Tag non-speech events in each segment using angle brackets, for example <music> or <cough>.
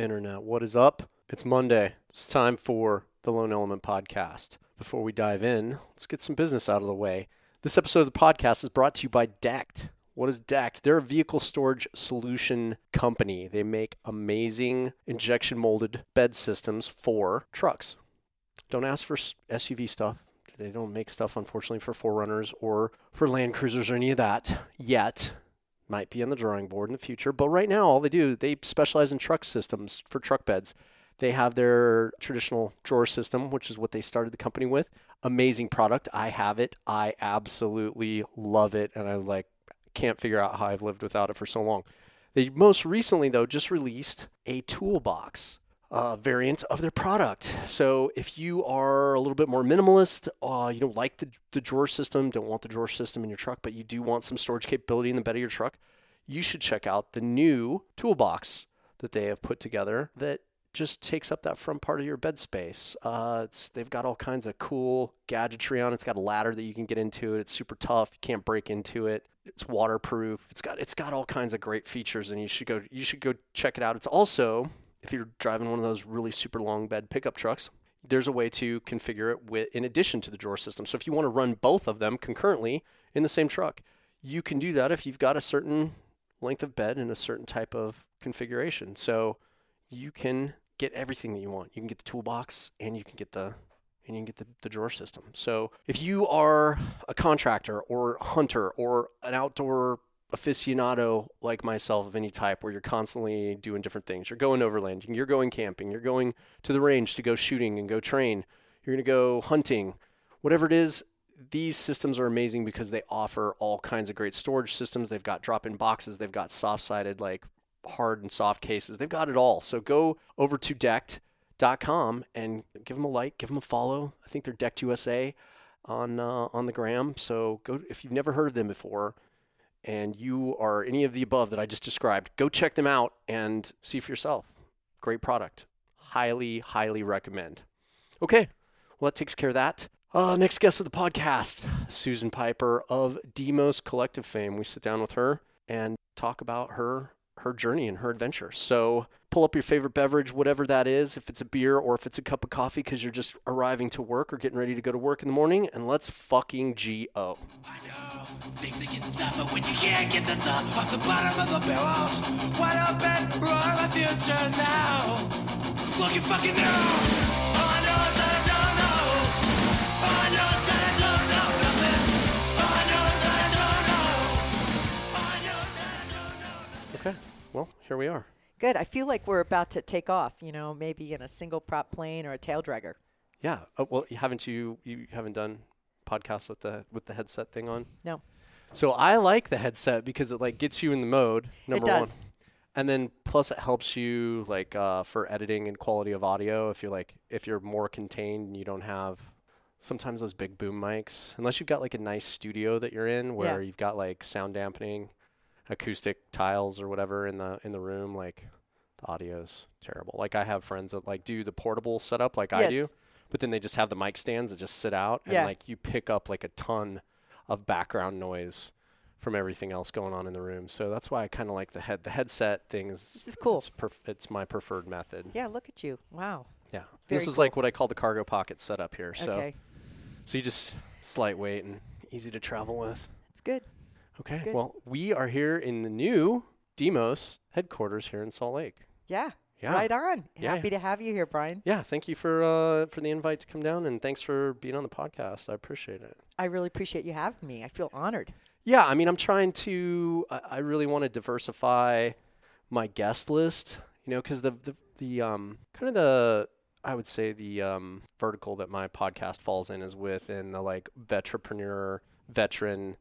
Internet, what is up? It's Monday. It's time for the Lone Element Podcast. Before we dive in, let's get some business out of the way. This episode of the podcast is brought to you by Decked. What is Decked? They're a vehicle storage solution company. They make amazing injection molded bed systems for trucks. Don't ask for SUV stuff. They don't make stuff, unfortunately, for 4Runners or for Land Cruisers or any of that yet might be on the drawing board in the future. But right now, all they do, they specialize in truck systems for truck beds. They have their traditional drawer system, which is what they started the company with. Amazing product. I have it. I absolutely love it. And I like can't figure out how I've lived without it for so long. They most recently, though, just released a toolbox uh, variant of their product. So if you are a little bit more minimalist, uh, you don't like the, the drawer system, don't want the drawer system in your truck, but you do want some storage capability in the bed of your truck, you should check out the new toolbox that they have put together that just takes up that front part of your bed space. Uh, they've got all kinds of cool gadgetry on it. It's got a ladder that you can get into it. It's super tough. You can't break into it. It's waterproof. It's got it's got all kinds of great features, and you should go you should go check it out. It's also if you're driving one of those really super long bed pickup trucks, there's a way to configure it with in addition to the drawer system. So if you want to run both of them concurrently in the same truck, you can do that if you've got a certain length of bed and a certain type of configuration. So you can get everything that you want. You can get the toolbox and you can get the and you can get the, the drawer system. So if you are a contractor or hunter or an outdoor aficionado like myself of any type where you're constantly doing different things. You're going overland, you're going camping, you're going to the range to go shooting and go train, you're going to go hunting, whatever it is. These systems are amazing because they offer all kinds of great storage systems. They've got drop in boxes, they've got soft sided, like hard and soft cases. They've got it all. So go over to decked.com and give them a like, give them a follow. I think they're Decked USA on uh, on the gram. So go if you've never heard of them before, and you are any of the above that I just described, go check them out and see for yourself. Great product. Highly, highly recommend. Okay, well, that takes care of that. Uh, next guest of the podcast, Susan Piper of DMOS Collective fame. We sit down with her and talk about her her journey and her adventure. So pull up your favorite beverage, whatever that is, if it's a beer or if it's a cup of coffee because you're just arriving to work or getting ready to go to work in the morning, and let's fucking G-O. I know things are getting tougher when you can't get the top off the bottom of the barrel. Wide open, roar my future now. Looking fucking new. Well, here we are. Good. I feel like we're about to take off, you know, maybe in a single prop plane or a tail dragger. Yeah. Oh, well, haven't you you haven't done podcasts with the with the headset thing on? No. So I like the headset because it like gets you in the mode. Number it does. one, and then plus it helps you like uh, for editing and quality of audio. If you're like if you're more contained and you don't have sometimes those big boom mics, unless you've got like a nice studio that you're in where Yeah. you've got like sound dampening, acoustic tiles or whatever in the in the room, like the audio's terrible. Like I have friends that like do the portable setup like I do, but then they just have the mic stands that just sit out and Yeah. like you pick up like a ton of background noise from everything else going on in the room. So that's why I kind of like the head the headset things. This is cool. It's, perf- it's my preferred method. Yeah, look at you. Wow. Yeah. Very this is cool. like what I call the cargo pocket setup here. So Okay. so you just it's lightweight and easy to travel with. It's good. Okay. Well, we are here in the new DMOS headquarters here in Salt Lake. Yeah. Yeah. Right on. Yeah. Happy to have you here, Brian. Yeah, thank you for uh, for the invite to come down, and thanks for being on the podcast. I appreciate it. I really appreciate you having me. I feel honored. Yeah, I mean, I'm trying to. I, I really want to diversify my guest list. You know, because the, the the um kind of the I would say the um vertical that my podcast falls in is within the like vetrepreneur veteran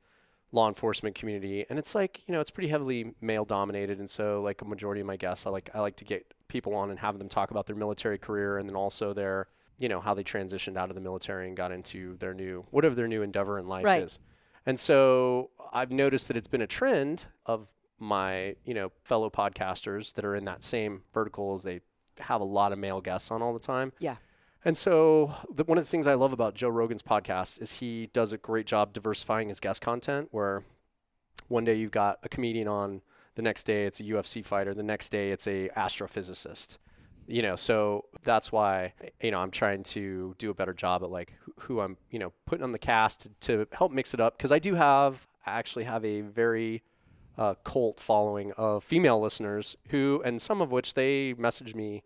law enforcement community and it's like you know it's pretty heavily male dominated and so like a majority of my guests I like I like to get people on and have them talk about their military career and then also their you know how they transitioned out of the military and got into their new whatever their new endeavor in life Right. is and so I've noticed that it's been a trend of my, you know, fellow podcasters that are in that same vertical as they have a lot of male guests on all the time. Yeah. And so the, one of the things I love about Joe Rogan's podcast is he does a great job diversifying his guest content where one day you've got a comedian on, the next day it's a UFC fighter, the next day it's a astrophysicist. you know, so that's why you know I'm trying to do a better job at like who- I'm you know putting on the cast to help mix it up because I do have I actually have a very uh, cult following of female listeners who and some of which they message me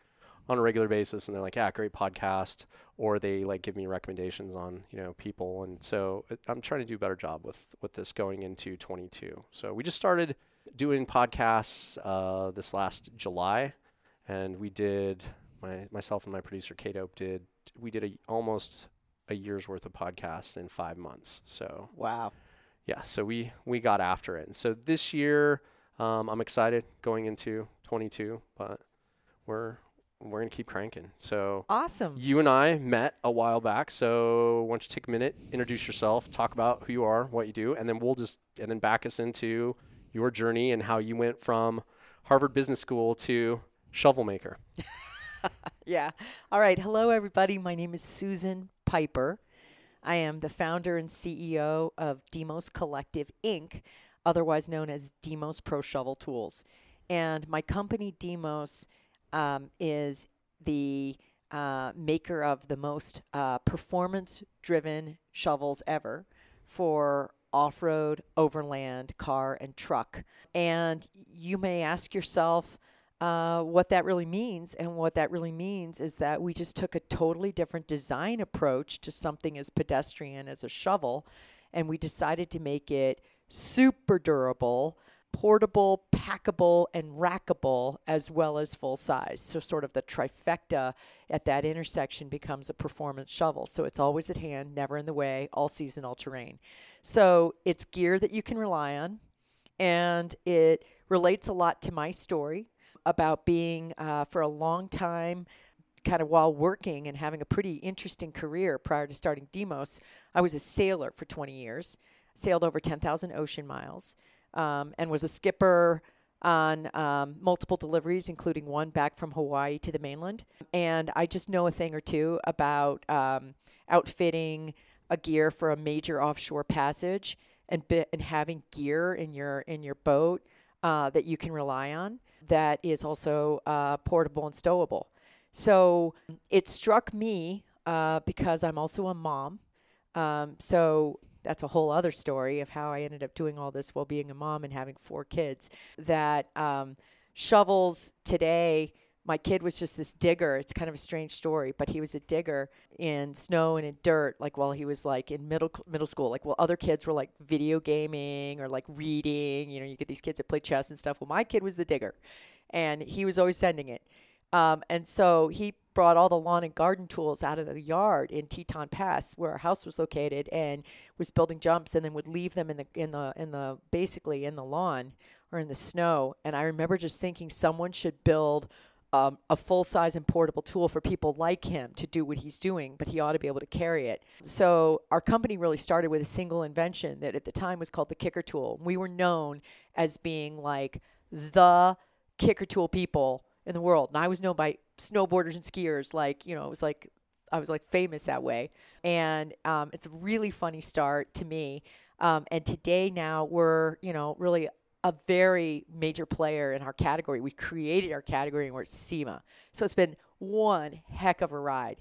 on a regular basis and they're like yeah great podcast or they like give me recommendations on you know people and so uh, i'm trying to do a better job with with this going into 22 so we just started doing podcasts uh, this last july and we did my myself and my producer Kato did we did a almost a year's worth of podcasts in five months so Wow. yeah, so we we got after it. And so this year, um, I'm excited going into 22, but we're we're gonna keep cranking. So Awesome. you and I met a while back. So why don't you take a minute, introduce yourself, talk about who you are, what you do, and then we'll just and then back us into your journey and how you went from Harvard Business School to shovel maker. <laughs> Yeah. All right. Hello, everybody. My name is Susan Piper. I am the founder and CEO of DMOS Collective Inc., otherwise known as DMOS Pro Shovel Tools. And my company, DMOS, um, is the uh, maker of the most uh, performance driven shovels ever for off road, overland, car, and truck. And you may ask yourself, uh, what that really means. And what that really means is that we just took a totally different design approach to something as pedestrian as a shovel, and we decided to make it super durable, portable, packable, and rackable, as well as full size. So, sort of the trifecta at that intersection becomes a performance shovel. So, it's always at hand, never in the way, all season, all terrain. So, it's gear that you can rely on, and it relates a lot to my story about being uh, for a long time kind of while working and having a pretty interesting career prior to starting DMOS i was a sailor for 20 years sailed over 10000 ocean miles um, and was a skipper on um, multiple deliveries including one back from hawaii to the mainland and i just know a thing or two about um, outfitting a gear for a major offshore passage and, bi- and having gear in your in your boat uh, that you can rely on that is also uh, portable and stowable. So it struck me uh, because I'm also a mom. Um, so that's a whole other story of how I ended up doing all this while being a mom and having four kids. That um, shovels today, my kid was just this digger. It's kind of a strange story, but he was a digger in snow and in dirt, like while he was like in middle middle school. Like while other kids were like video gaming or like reading. You know, you get these kids that play chess and stuff. Well, my kid was the digger, and he was always sending it. Um, and so he brought all the lawn and garden tools out of the yard in Teton Pass, where our house was located, and was building jumps, and then would leave them in the in the in the basically in the lawn or in the snow. And I remember just thinking someone should build um, a full size and portable tool for people like him to do what he's doing, but he ought to be able to carry it. So our company really started with a single invention that at the time was called the kicker tool. We were known as being like the kicker tool people in the world. And I was known by snowboarders and skiers, like, you know, it was like I was like famous that way. And um, it's a really funny start to me. Um, and today now we're, you know, really a very major player in our category. We created our category and we're at SEMA. So it's been one heck of a ride.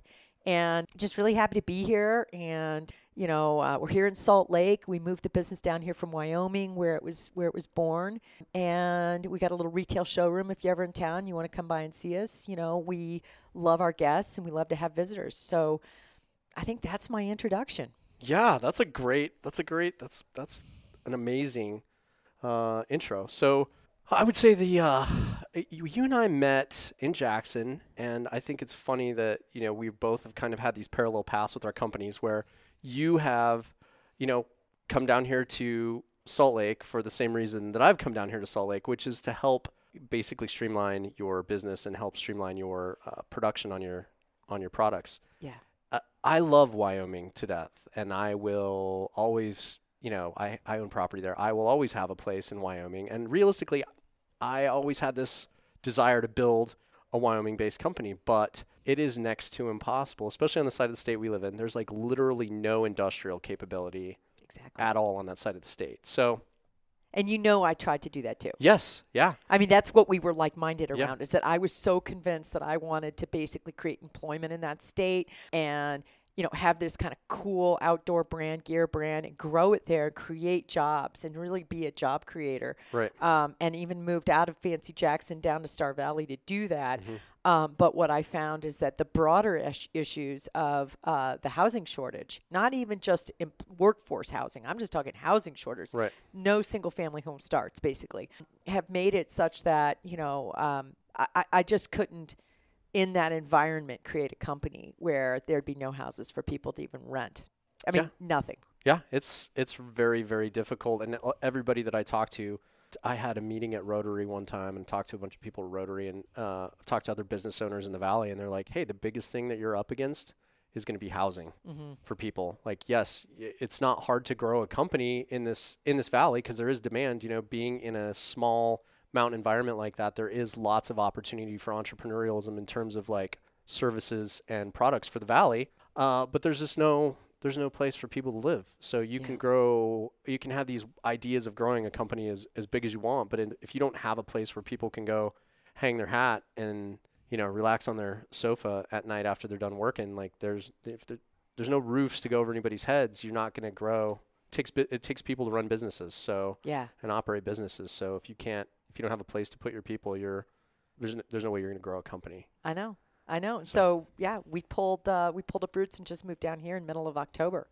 And just really happy to be here. And you know, uh, we're here in Salt Lake. We moved the business down here from Wyoming, where it was where it was born, and we got a little retail showroom. If you're ever in town, you want to come by and see us. You know, we love our guests and we love to have visitors. So, I think that's my introduction. Yeah, that's a great. That's a great. That's that's an amazing uh, intro. So I would say the uh, you, you and I met in Jackson, and I think it's funny that you know we both have kind of had these parallel paths with our companies, where you have, you know, come down here to Salt Lake for the same reason that I've come down here to Salt Lake, which is to help basically streamline your business and help streamline your uh, production on your on your products. Yeah. Uh, I love Wyoming to death, and I will always, you know, I, I own property there. I will always have a place in Wyoming. And realistically, I always had this desire to build a Wyoming based company, but it is next to impossible, especially on the side of the state we live in. There's like literally no industrial capability Exactly. at all on that side of the state. So, And you know I tried to do that too. Yes. Yeah. I mean, that's what we were like minded Yeah. around is that I was so convinced that I wanted to basically create employment in that state and, you know, have this kind of cool outdoor brand, gear brand, and grow it there and create jobs and really be a job creator. Right. Um, and even moved out of Fancy Jackson down to Star Valley to do that. Mm-hmm. Um, but what I found is that the broader ish- issues of uh, the housing shortage, not even just in workforce housing, I'm just talking housing shortage, Right. no single family home starts basically, have made it such that, you know, um, I, I- just couldn't, in that environment, create a company where there'd be no houses for people to even rent. I mean, Yeah. nothing. Yeah, it's it's very very difficult, and everybody that I talk to, I had a meeting at Rotary one time and talked to a bunch of people at Rotary and uh, talked to other business owners in the valley, and they're like, "Hey, the biggest thing that you're up against is going to be housing for people. Like, yes, it's not hard to grow a company in this in this valley because there is demand. You know, being in a small mountain environment like that, there is lots of opportunity for entrepreneurialism in terms of like services and products for the valley. Uh, but there's just no there's no place for people to live. So you can grow, you can have these ideas of growing a company as, as big as you want, but in, if you don't have a place where people can go hang their hat and, you know, relax on their sofa at night after they're done working, like there's, if there, there's no roofs to go over anybody's heads, you're not going to grow. It takes, it takes people to run businesses. So, Yeah. and operate businesses. So if you can't, if you don't have a place to put your people, you're, there's, n- there's no way you're going to grow a company. I know. I know. And So, yeah, we pulled uh, we pulled up roots and just moved down here in middle of October,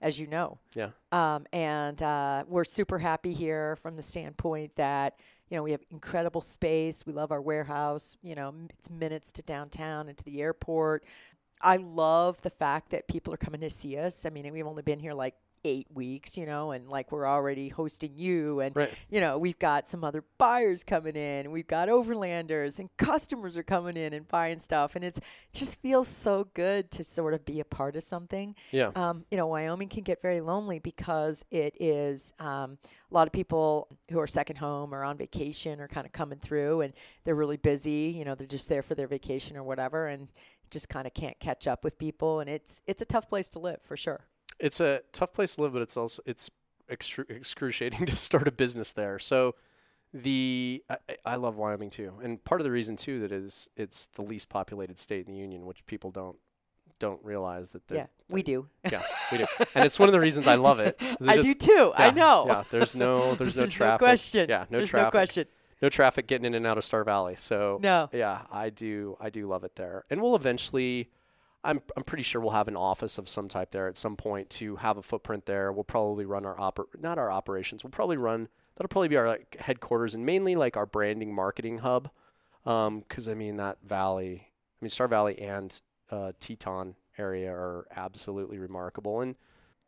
as you know. Yeah. Um, and uh, we're super happy here from the standpoint that you know we have incredible space. We love our warehouse. You know, it's minutes to downtown and to the airport. I love the fact that people are coming to see us. I mean, we've only been here like eight weeks, you know, and like we're already hosting you and Right. you know, we've got some other buyers coming in, we've got overlanders and customers are coming in and buying stuff and it's just feels so good to sort of be a part of something. Yeah. Um, you know, Wyoming can get very lonely because it is um, a lot of people who are second home or on vacation are kind of coming through and they're really busy, you know, they're just there for their vacation or whatever and just kind of can't catch up with people and it's it's a tough place to live for sure. It's a tough place to live, but it's also it's excru- excruciating <laughs> to start a business there. So the I, I love Wyoming too, and part of the reason too that is it's the least populated state in the union, which people don't don't realize that. Yeah, we do. yeah, we do, <laughs> and it's one of the reasons I love it. <laughs> I just- do too. I know. Yeah, there's no there's no There's traffic. no question. Yeah, no There's traffic. no question. no traffic getting in and out of Star Valley. So No. yeah, I do I do love it there, and we'll eventually. I'm I'm pretty sure we'll have an office of some type there at some point to have a footprint there. We'll probably run our oper not our operations. We'll probably run that'll probably be our like headquarters and mainly like our branding marketing hub. Um, because I mean that valley, I mean Star Valley and uh, Teton area are absolutely remarkable, and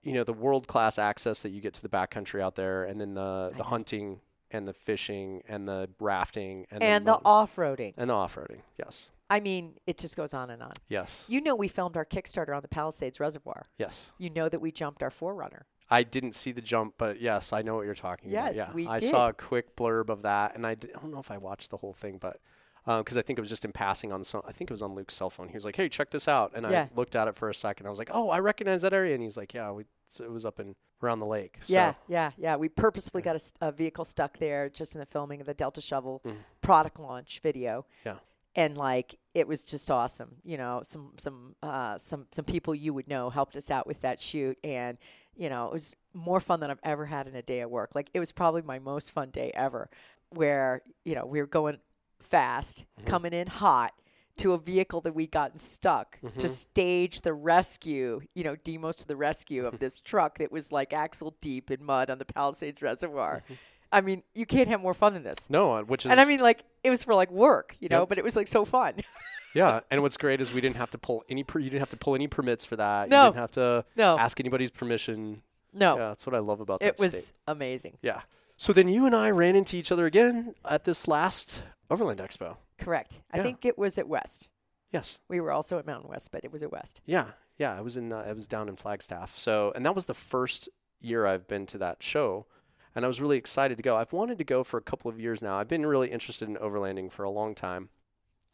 you know the world class access that you get to the backcountry out there, and then the the hunting and the fishing and the rafting and, And the, the off-roading. and the off roading. Yes, I mean, it just goes on and on. yes, You know, we filmed our Kickstarter on the Palisades Reservoir. yes. You know that we jumped our 4Runner. I didn't see the jump, but yes, I know what you're talking about. Yes, Yeah, we I did. saw a quick blurb of that, and I, d- I don't know if I watched the whole thing, but because I think it was just in passing on some. I think it was on Luke's cell phone. He was like, "Hey, check this out," and Yeah. I looked at it for a second. I was like, "Oh, I recognize that area," and he's like, "Yeah, we, so it was up in around the lake." So, Yeah, yeah, yeah. We purposefully got a vehicle stuck there just in the filming of the Delta Shovel Mm. product launch video. Yeah. And like it was just awesome. You know, some some uh, some some people you would know helped us out with that shoot, and you know it was more fun than I've ever had in a day at work. Like it was probably my most fun day ever, where you know we were going fast, Mm-hmm. coming in hot to a vehicle that we gotten stuck Mm-hmm. to stage the rescue, you know, DMOS to the rescue of <laughs> this truck that was like axle deep in mud on the Palisades Reservoir. Mm-hmm. I mean, you can't have more fun than this. No, uh, which is And I mean, like, it was for like work, you know, Yep. but it was like so fun. <laughs> yeah. And what's great is we didn't have to pull any. Per, you didn't have to pull any permits for that. No. You didn't have to No. ask anybody's permission. no, Yeah, that's what I love about this. it that was state. amazing. Yeah. So then you and I ran into each other again at this last Overland Expo. Correct. I Yeah. think it was at West. Yes. We were also at Mountain West, but it was at West. Yeah, yeah. I was in. Uh, I was down in Flagstaff. So, and that was the first year I've been to that show, and I was really excited to go. I've wanted to go for a couple of years now. I've been really interested in overlanding for a long time,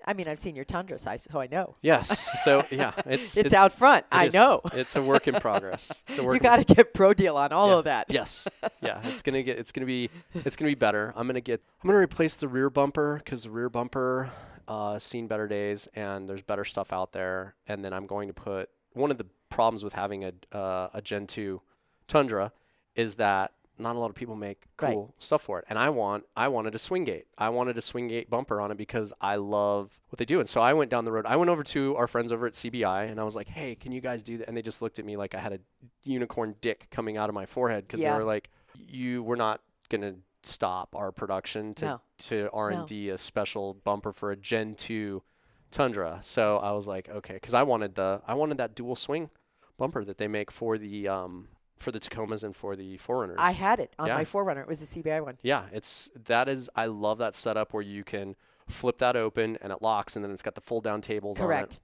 I mean, I've seen your Tundra size, so I know. Yes. So <laughs> yeah, it's It's it- out front. it I is. know. It's a work in progress. <laughs> It's a work. You got to get pro deal on all Yeah. of that. Yes. <laughs> Yeah. It's gonna get. It's gonna be. It's gonna be better. I'm gonna get. I'm gonna replace the rear bumper because the rear bumper uh, seen better days and there's better stuff out there. And then I'm going to put one of the problems with having a uh, a Gen two Tundra is that not a lot of people make Right. cool stuff for it. And I want. I wanted a swing gate. I wanted a swing gate bumper on it because I love what they do. And so I went down the road. I went over to our friends over at CBI and I was like, Hey, can you guys do that? And they just looked at me like I had a unicorn dick coming out of my forehead because Yeah. they were like, "You, we're not gonna stop our production to No. to R and D a special bumper for a Gen two Tundra." So I was like, "Okay," because I wanted the I wanted that dual swing bumper that they make for the um for the Tacomas and for the 4Runners. I had it on Yeah. my 4Runner. It was a CBI one. yeah, it's that is I love that setup where you can flip that open and it locks and then it's got the fold down tables on it Correct.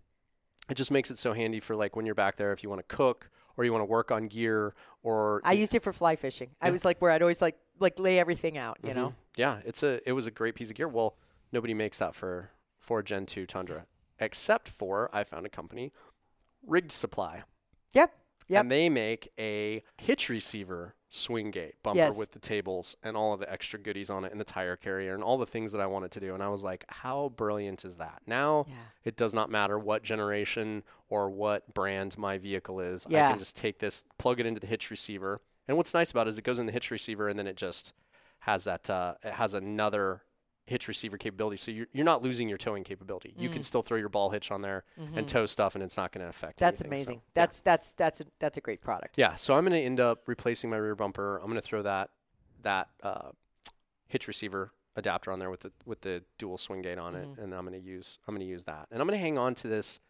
it just makes it so handy for like when you're back there if you want to cook or you want to work on gear or I used it for fly fishing. I was like where I'd always like like lay everything out. You know. Mhm. yeah it's a it was a great piece of gear well nobody makes that for for gen 2 tundra except for i found a company RIGd Supply Yep. Yep. and they make a hitch receiver swing gate bumper Yes. with the tables and all of the extra goodies on it and the tire carrier and all the things that i wanted to do and i was like how brilliant is that now Yeah. it does not matter what generation or what brand my vehicle is. I can just take this, plug it into the hitch receiver. And what's nice about it is it goes in the hitch receiver and then it just has that, uh, it has another hitch receiver capability. So you're, you're not losing your towing capability. You can still throw your ball hitch on there and tow stuff and it's not going to affect Mm. Mm-hmm. That's anything. So, amazing. yeah. That's that's that's a, that's a great product. Yeah, so I'm going to end up replacing my rear bumper. I'm going to throw that that uh, hitch receiver adapter on there with the with the dual swing gate on Mm-hmm. it, and I'm going to use I'm going to use that, and I'm going to hang on to this.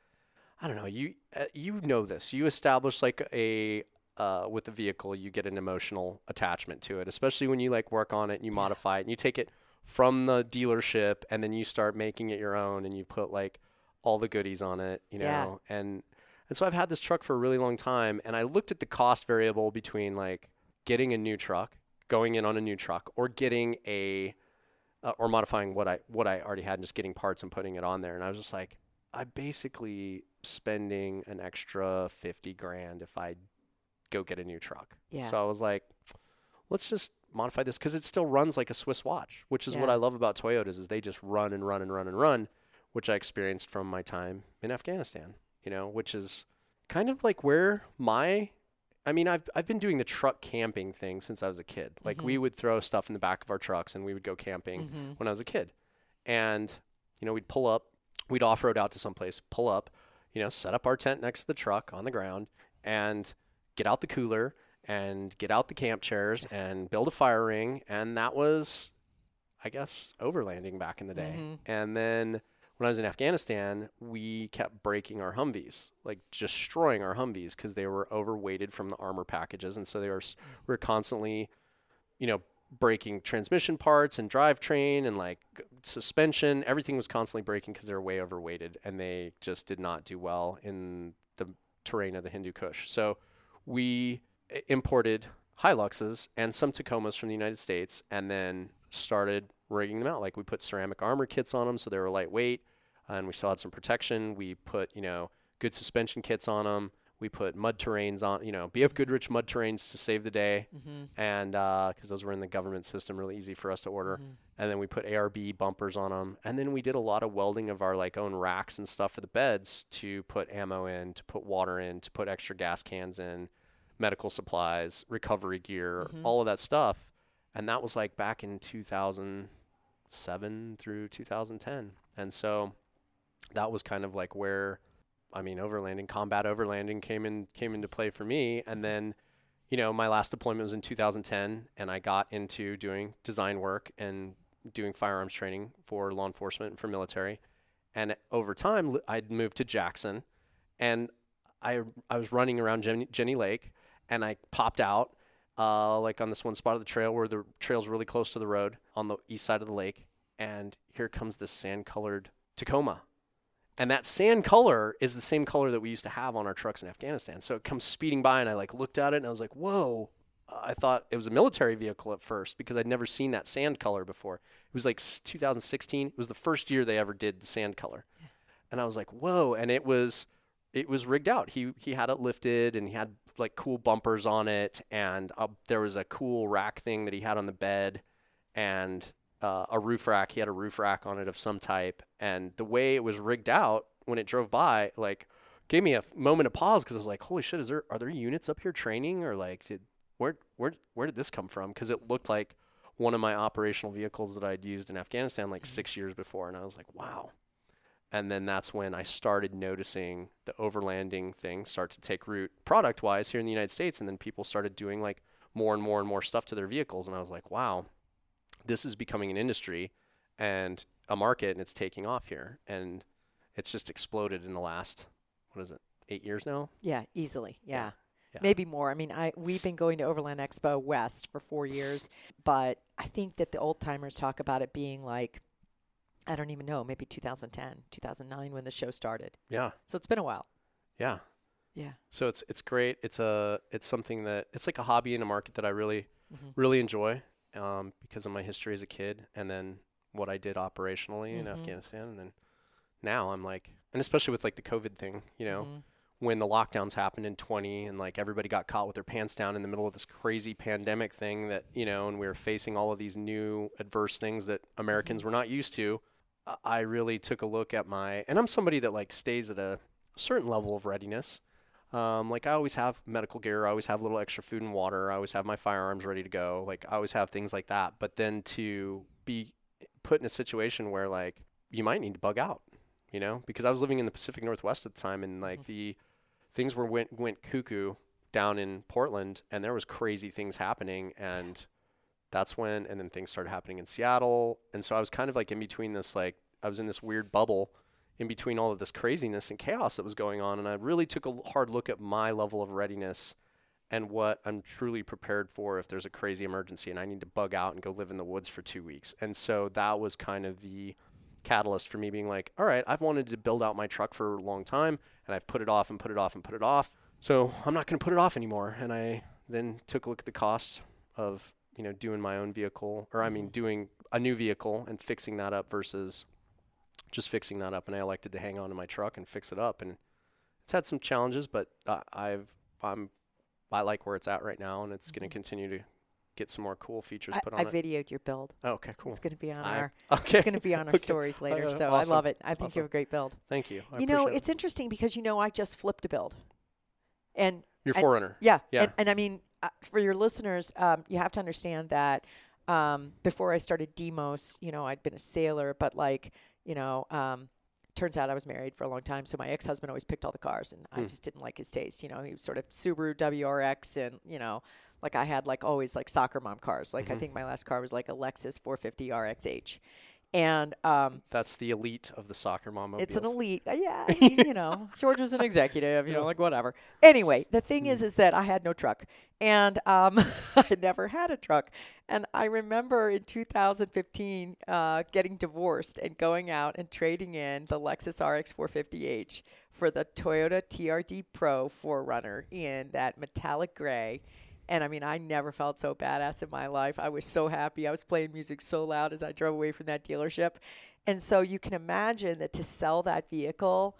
I don't know you uh, you know this. You establish like a uh, with the vehicle, you get an emotional attachment to it, especially when you like work on it and you modify it and you take it from the dealership and then you start making it your own and you put like all the goodies on it, you Yeah. know, and and so I've had this truck for a really long time, and I looked at the cost variable between like getting a new truck, going in on a new truck, or getting a uh, or modifying what I what I already had and just getting parts and putting it on there. And I was just like, I basically spending an extra fifty grand if I go get a new truck. Yeah. So I was like, let's just modify this because it still runs like a Swiss watch, which is what I love about Toyotas is they just run and run and run and run, which I experienced from my time in Afghanistan. You know, which is kind of like where my I mean, I've I've been doing the truck camping thing since I was a kid. Like we mm-hmm. would throw stuff in the back of our trucks and we would go camping mm-hmm. when I was a kid. And you know, we'd pull up, we'd off-road out to someplace, pull up, you know, set up our tent next to the truck on the ground and get out the cooler and get out the camp chairs and build a fire ring and that was I guess overlanding back in the day. Mm-hmm. And then when I was in Afghanistan, we kept breaking our Humvees, like destroying our Humvees because they were overweighted from the armor packages, and so they were we were constantly, you know, breaking transmission parts and drivetrain and like suspension. Everything was constantly breaking because they were way overweighted, and they just did not do well in the terrain of the Hindu Kush. So we imported Hiluxes and some Tacomas from the United States, and then started rigging them out. Like we put ceramic armor kits on them, so they were lightweight, uh, and we still had some protection. We put you know good suspension kits on them. We put mud terrains on, you know, BF Goodrich mud terrains to save the day, mm-hmm. and uh, because those were in the government system, really easy for us to order. Mm-hmm. And then we put ARB bumpers on them, and then we did a lot of welding of our like own racks and stuff for the beds to put ammo in, to put water in, to put extra gas cans in, medical supplies, recovery gear, mm-hmm. all of that stuff. And that was like back in 2007 through 2010. And so that was kind of like where I mean overlanding combat overlanding came in came into play for me and then you know my last deployment was in 2010 and I got into doing design work and doing firearms training for law enforcement and for military and over time I'd moved to Jackson and I I was running around Jenny, Jenny Lake and I popped out uh, like on this one spot of the trail where the trail's really close to the road on the east side of the lake and here comes this sand colored Tacoma and that sand color is the same color that we used to have on our trucks in Afghanistan. So it comes speeding by, and I like looked at it, and I was like, "Whoa, I thought it was a military vehicle at first because I'd never seen that sand color before. It was like 2016. It was the first year they ever did the sand color, and I was like, whoa! And it was it was rigged out. He he had it lifted and he had like cool bumpers on it, and uh, there was a cool rack thing that he had on the bed, and uh, a roof rack. He had a roof rack on it of some type, and the way it was rigged out when it drove by, like, gave me a moment of pause because I was like, "Holy shit! Is there are there units up here training or like did where where where did this come from?" Because it looked like one of my operational vehicles that I'd used in Afghanistan like six years before, and I was like, "Wow." And then that's when I started noticing the overlanding thing start to take root product wise here in the United States. And then people started doing like more and more and more stuff to their vehicles. And I was like, wow, this is becoming an industry and a market and it's taking off here. And it's just exploded in the last, what is it, eight years now? Yeah, easily. Yeah. Yeah. Maybe more. I mean, I we've been going to Overland Expo West for 4 years, but I think that the old timers talk about it being like I don't even know, maybe 2010, 2009 when the show started. Yeah. So it's been a while. Yeah. Yeah. So it's it's great. It's a it's something that it's like a hobby in a market that I really Mhm. really enjoy um, because of my history as a kid, and then what I did operationally in Mhm. Afghanistan, and then now I'm like, and especially with like the COVID thing, you know, Mhm. when the lockdowns happened in 20, and like everybody got caught with their pants down in the middle of this crazy pandemic thing that you know, and we were facing all of these new adverse things that Americans were not used to. I- really took a look at my, and I'm somebody that like stays at a certain level of readiness. Um, like I always have medical gear, I always have a little extra food and water, I always have my firearms ready to go. Like I always have things like that. But then to be put in a situation where like you might need to bug out, you know, because I was living in the Pacific Northwest at the time, and like the things were went went cuckoo down in Portland, and there was crazy things happening, and that's when and then things started happening in Seattle, and so I was kind of like in between this like I was in this weird bubble in between all of this craziness and chaos that was going on, and I really took a hard look at my level of readiness and what I'm truly prepared for if there's a crazy emergency and I need to bug out and go live in the woods for two weeks. And so that was kind of the catalyst for me being like, all right, I've wanted to build out my truck for a long time and I've put it off and put it off and put it off. So I'm not going to put it off anymore. And I then took a look at the cost of, you know, doing my own vehicle or I mean, doing a new vehicle and fixing that up versus just fixing that up. And I elected to hang on to my truck and fix it up. And it's had some challenges, but uh, I've, I'm, I like where it's at right now and it's going to continue to get some more cool features I, put on it. I it. videoed your build. Oh, okay, cool. It's going to be on I- our <laughs> okay. it's going to be on our <laughs> Okay. stories later. Uh, so I love it. I think you have a great build. Thank you. I you know, appreciate it. it's interesting because you know I just flipped a build. And your 4Runner. Yeah, Yeah. And, and I mean, uh, for your listeners, um, you have to understand that um, before I started DMOS, you know, I'd been a sailor, but like, you know, um, turns out I was married for a long time. So my ex husband always picked all the cars, and I Hmm. just didn't like his taste. You know, he was sort of Subaru WRX, and you know, like I had like always like soccer mom cars. Like I Mhm. think my last car was like a Lexus 450 RXH. And um, That's the elite of the soccer mom. it's an elite. uh, Yeah, <laughs> you know, George was an executive. You know, like whatever. Anyway, the thing is, is that I had no truck, and um, <laughs> I never had a truck. And I remember in 2015 uh, getting divorced and going out and trading in the Lexus RX 450h for the Toyota TRD Pro 4Runner in that metallic gray. And I mean, I never felt so badass in my life. I was so happy. I was playing music so loud as I drove away from that dealership. And so you can imagine that to sell that vehicle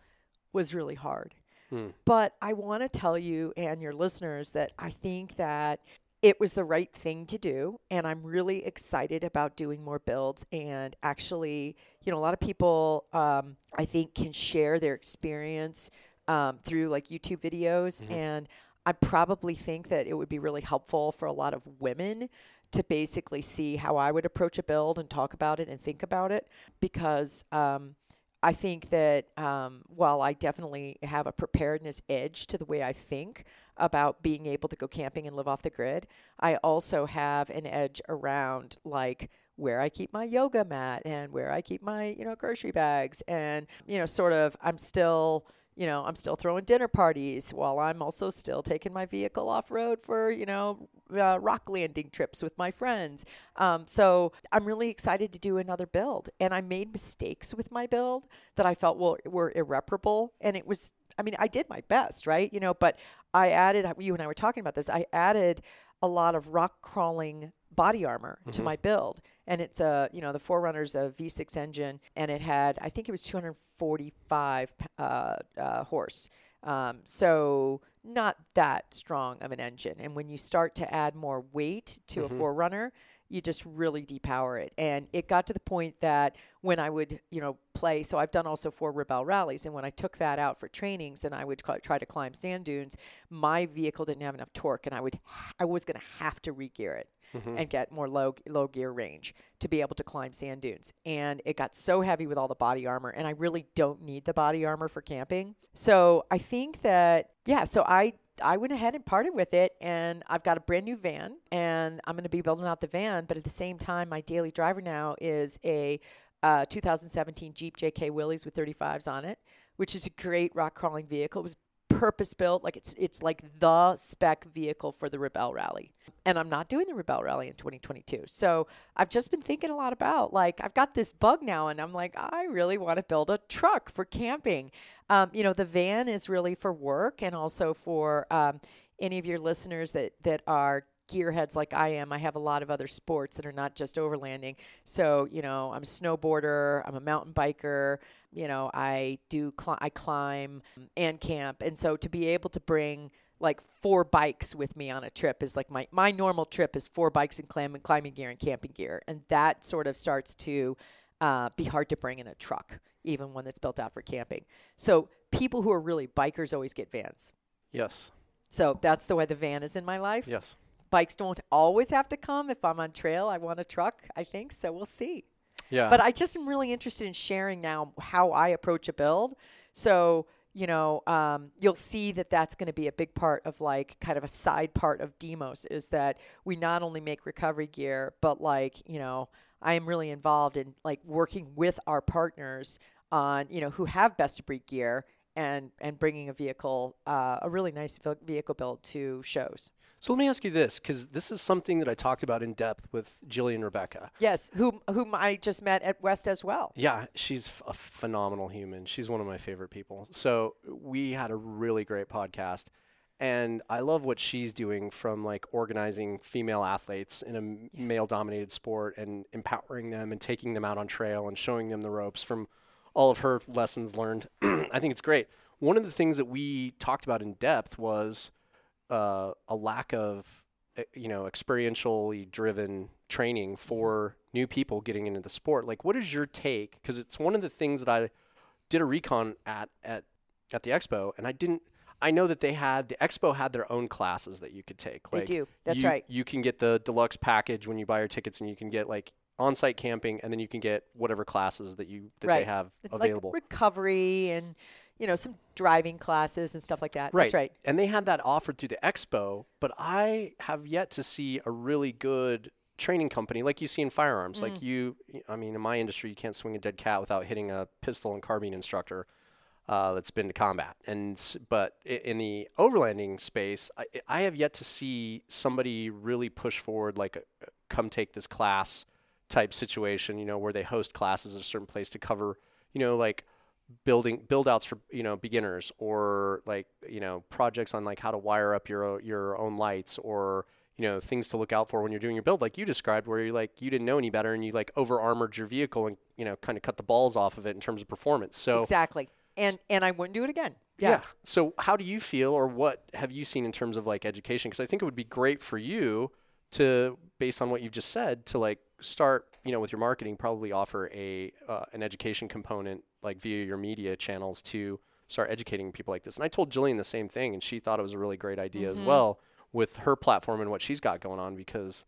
was really hard. Hmm. But I want to tell you and your listeners that I think that it was the right thing to do. And I'm really excited about doing more builds. And actually, you know, a lot of people, um, I think, can share their experience um, through like YouTube videos. And I probably think that it would be really helpful for a lot of women to basically see how I would approach a build and talk about it and think about it because um, I think that um, while I definitely have a preparedness edge to the way I think about being able to go camping and live off the grid, I also have an edge around like where I keep my yoga mat and where I keep my, you know, grocery bags and, you know, sort of I'm still you know, I'm still throwing dinner parties while I'm also still taking my vehicle off road for, you know, uh, rock landing trips with my friends. Um, so I'm really excited to do another build. And I made mistakes with my build that I felt were, were irreparable. And it was, I mean, I did my best, right? You know, but I added, you and I were talking about this, I added a lot of rock crawling body armor to my build. And it's a, you know, the 4Runners a V6 engine, and it had, I think it was 245 uh, uh, horse. Um, so not that strong of an engine. And when you start to add more weight to a 4Runner, you just really depower it. And it got to the point that when I would, you know, play, so I've done also four Rebelle rallies, and when I took that out for trainings and I would cl- try to climb sand dunes, my vehicle didn't have enough torque, and I would, I was going to have to re-gear it and get more low low gear range to be able to climb sand dunes. And it got so heavy with all the body armor, and I really don't need the body armor for camping. So I think that yeah, so I I went ahead and parted with it, and I've got a brand new van, and I'm going to be building out the van. But at the same time, my daily driver now is a uh, 2017 Jeep JK Willys with 35s on it, which is a great rock crawling vehicle. It was purpose built, like it's it's like the spec vehicle for the Rebelle Rally. And I'm not doing the Rebelle Rally in 2022. So I've just been thinking a lot about like I've got this bug now, and I'm like I really want to build a truck for camping. Um, you know, the van is really for work and also for um, any of your listeners that that are gearheads like I am. I have a lot of other sports that are not just overlanding. So, you know, I'm a snowboarder, I'm a mountain biker, you know, I do cli- I climb and camp. And so to be able to bring like four bikes with me on a trip is like my my normal trip is four bikes and climb climbing gear and camping gear. And that sort of starts to uh, be hard to bring in a truck, even one that's built out for camping. So people who are really bikers always get vans. Yes. So that's the way the van is in my life Yes. Bikes don't always have to come. If I'm on trail, I want a truck, I think. So we'll see. Yeah. But I just am really interested in sharing now how I approach a build. So, you know, um, you'll see that that's going to be a big part of like kind of a side part of DMOS is that we not only make recovery gear, but like, you know, I am really involved in like working with our partners on, you know, who have best of breed gear and, and bringing a vehicle, uh, a really nice vehicle build to shows. So let me ask you this, because this is something that I talked about in depth with Jillian Rebecca. Yes, whom whom I just met at West as well. Yeah, she's f- a phenomenal human. She's one of my favorite people. So we had a really great podcast, and I love what she's doing from like organizing female athletes in a male-dominated sport and empowering them and taking them out on trail and showing them the ropes from all of her lessons learned. <clears throat> I think it's great. One of the things that we talked about in depth was uh, a lack of uh, you know experientially driven training for new people getting into the sport like what is your take because it's one of the things that i did a recon at at at the expo and i didn't i know that they had the expo had their own classes that you could take They like do. That's you- right. you can get the deluxe package when you buy your tickets and you can get like on-site camping and then you can get whatever classes that you that they Right. have Like available recovery and you know some driving classes and stuff like that. Right. That's right. And they had that offered through the expo, but I have yet to see a really good training company like you see in firearms. Mm. Like you, I mean, in my industry, you can't swing a dead cat without hitting a pistol and carbine instructor uh, that's been to combat. And but in the overlanding space, I, I have yet to see somebody really push forward like a, a come take this class type situation. You know, where they host classes at a certain place to cover. You know, like building build outs for you know beginners or like you know projects on like how to wire up your your own lights or you know things to look out for when you're doing your build like you described where you like you didn't know any better and you like over armored your vehicle and you know kind of cut the balls off of it in terms of performance so Exactly. And and I wouldn't do it again. yeah. Yeah. So how do you feel, or what have you seen in terms of like education? Because I think it would be great for you to, based on what you've just said, to like start, you know, with your marketing, probably offer a uh, an education component like via your media channels to start educating people like this. And I told Jillian the same thing, and she thought it was a really great idea Mm-hmm. as well with her platform and what she's got going on because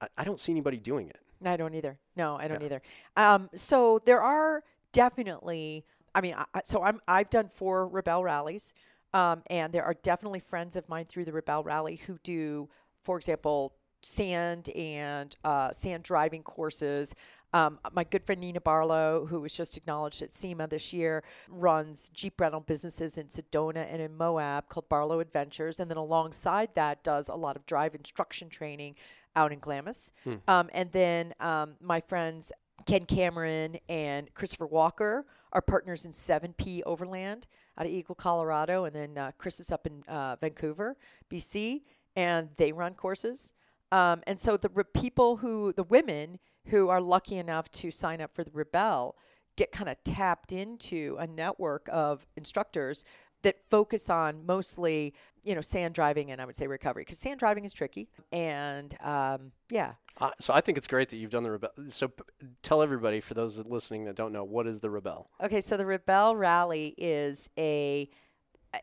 I, I don't see anybody doing it. I don't either. No, I don't either. Um, so there are definitely. I mean, I- so I'm I've done four Rebelle rallies, um, and there are definitely friends of mine through the Rebelle rally who do, for example, sand and uh, sand driving courses. Um, my good friend Nena Barlow, who was just acknowledged at SEMA this year, runs Jeep rental businesses in Sedona and in Moab called Barlow Adventures. And then alongside that, does a lot of drive instruction training out in Glamis. Um, and then um, my friends Ken Cameron and Christopher Walker are partners in 7P Overland out of Eagle, Colorado. And then uh, Chris is up in uh, Vancouver, BC. and they run courses. Um, and so the re- people who, the women who are lucky enough to sign up for the Rebelle, get kind of tapped into a network of instructors that focus on mostly, you know, sand driving and I would say recovery because sand driving is tricky. And um, yeah, Uh, so I think it's great that you've done the Rebelle. So p- tell everybody, for those listening that don't know, what is the Rebelle? Okay, so the Rebelle Rally is a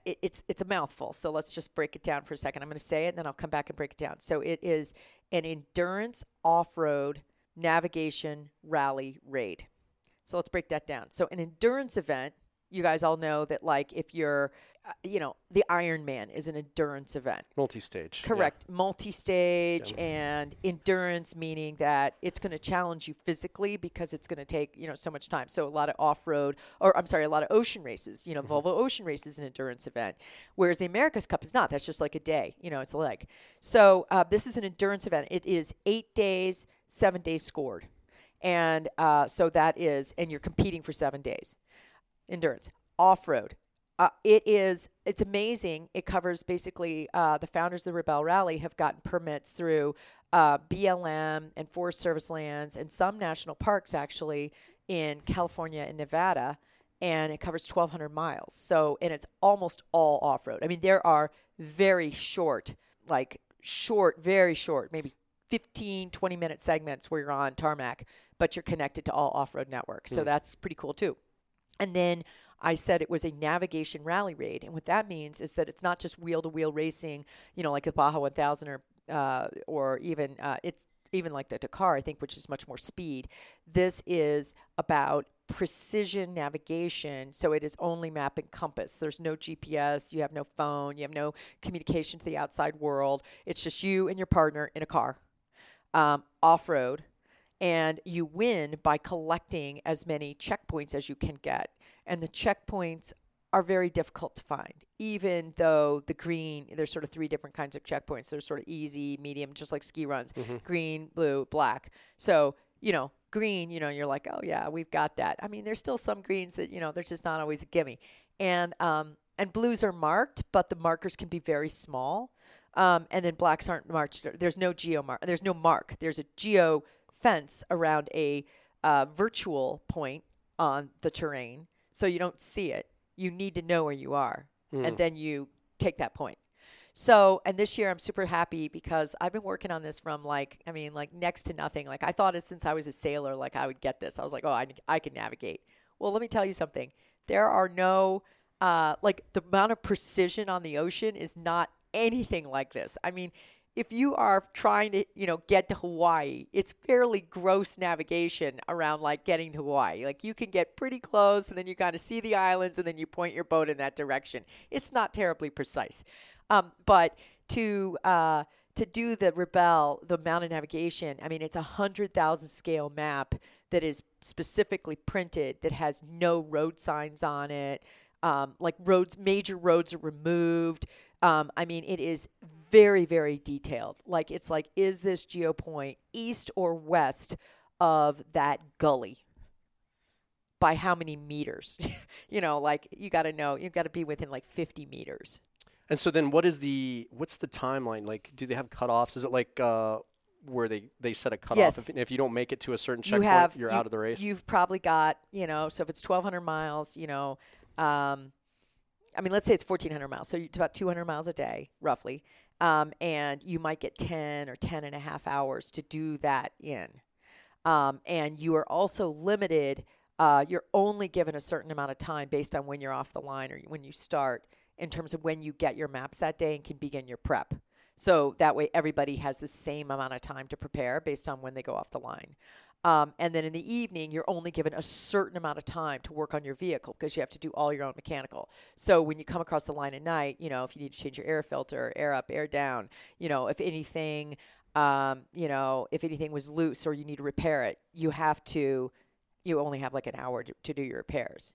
it, it's it's a mouthful. So let's just break it down for a second. I'm going to say it, and then I'll come back and break it down. So it is an endurance off-road navigation rally raid. So let's break that down. So an endurance event, you guys all know that like if you're uh, you know, the Ironman is an endurance event. Multi-stage. yeah. Correct. Multi-stage and endurance, meaning that it's going to challenge you physically because it's going to take you know so much time. So a lot of off-road, or I'm sorry, a lot of ocean races. You know, Volvo Ocean Race is an endurance event, whereas the America's Cup is not. That's just like a day. You know, it's a leg. So uh, this is an endurance event. It is eight days, seven days scored, and uh, so that is, and you're competing for seven days. Endurance, off-road, uh, it is it's amazing. It covers basically uh, the founders of the Rebelle Rally have gotten permits through uh, blm and forest service lands and some national parks actually in california and nevada and it covers 1200 miles. So and it's almost all off-road. I mean there are very short like short very short maybe 15 20 minute segments where you're on tarmac but you're connected to all off-road networks so that's pretty cool too and then I said it was a navigation rally raid. And what that means is that it's not just wheel to wheel racing, you know, like the Baja 1000 or, uh, or even, uh, it's even like the Dakar, I think, which is much more speed. This is about precision navigation. So it is only map and compass. There's no GPS. You have no phone. You have no communication to the outside world. It's just you and your partner in a car, um, off road and you win by collecting as many checkpoints as you can get. And the checkpoints are very difficult to find, even though the green, there's sort of three different kinds of checkpoints. There's sort of easy, medium, just like ski runs green, blue, black. So, you know, green, you know, you're like, oh, yeah, we've got that. I mean, there's still some greens that, you know, they're just not always a gimme. And, um, and blues are marked, but the markers can be very small. Um, and then blacks aren't marked. There's no geo mark. There's no mark. There's a geo fence around a uh, virtual point on the terrain, so you don't see it. You need to know where you are, and then you take that point. So, and this year I'm super happy because I've been working on this from like, I mean, like next to nothing. Like I thought it since I was a sailor, like I would get this. I was like, oh, I, I can navigate. Well, let me tell you something. There are no, uh, like the amount of precision on the ocean is not anything like this. I mean, if you are trying to, you know, get to Hawaii, it's fairly gross navigation around like getting to Hawaii. Like you can get pretty close and then you kind of see the islands and then you point your boat in that direction. It's not terribly precise. Um, but to uh, to do the Rebelle, the mountain navigation, I mean, it's a hundred thousand scale map that is specifically printed that has no road signs on it. Um, like roads, major roads are removed. Um, I mean, it is very, very detailed. Like it's like, is this geo point east or west of that gully? By how many meters? <laughs> you know, like you got to know. you've got to be within like 50 meters. And so then, what is the what's the timeline? Like, do they have cutoffs? Is it like uh, where they they set a cutoff? Yes. If, if you don't make it to a certain you checkpoint, have you're you- out of the race. You've probably got you know, so if it's twelve hundred miles, you know, um, I mean, let's say it's fourteen hundred miles, so it's about two hundred miles a day, roughly, um, and you might get ten or 10 and a half hours to do that in, um, and you are also limited. Uh, you're only given a certain amount of time based on when you're off the line or when you start in terms of when you get your maps that day and can begin your prep. So that way, everybody has the same amount of time to prepare based on when they go off the line. Um, and then in the evening, you're only given a certain amount of time to work on your vehicle because you have to do all your own mechanical. So when you come across the line at night, you know, if you need to change your air filter, air up, air down, you know, if anything, um, you know, if anything was loose or you need to repair it, you have to, you only have like an hour to, to do your repairs.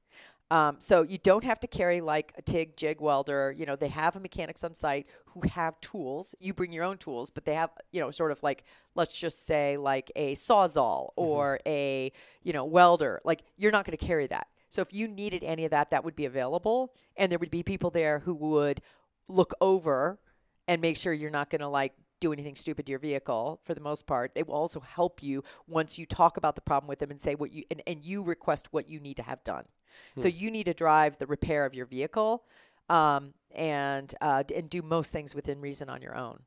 Um, so you don't have to carry like a TIG jig welder. You know, they have mechanics on site who have tools. You bring your own tools, but they have, you know, sort of like, let's just say like a sawzall or a, you know, welder. Like you're not going to carry that. So if you needed any of that, that would be available. And there would be people there who would look over and make sure you're not going to like do anything stupid to your vehicle for the most part. They will also help you once you talk about the problem with them and say what you and, and you request what you need to have done. So you need to drive the repair of your vehicle um, and uh, d- and do most things within reason on your own.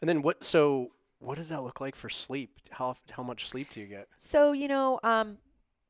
And then what? So what does that look like for sleep? How how much sleep do you get? So you know, um,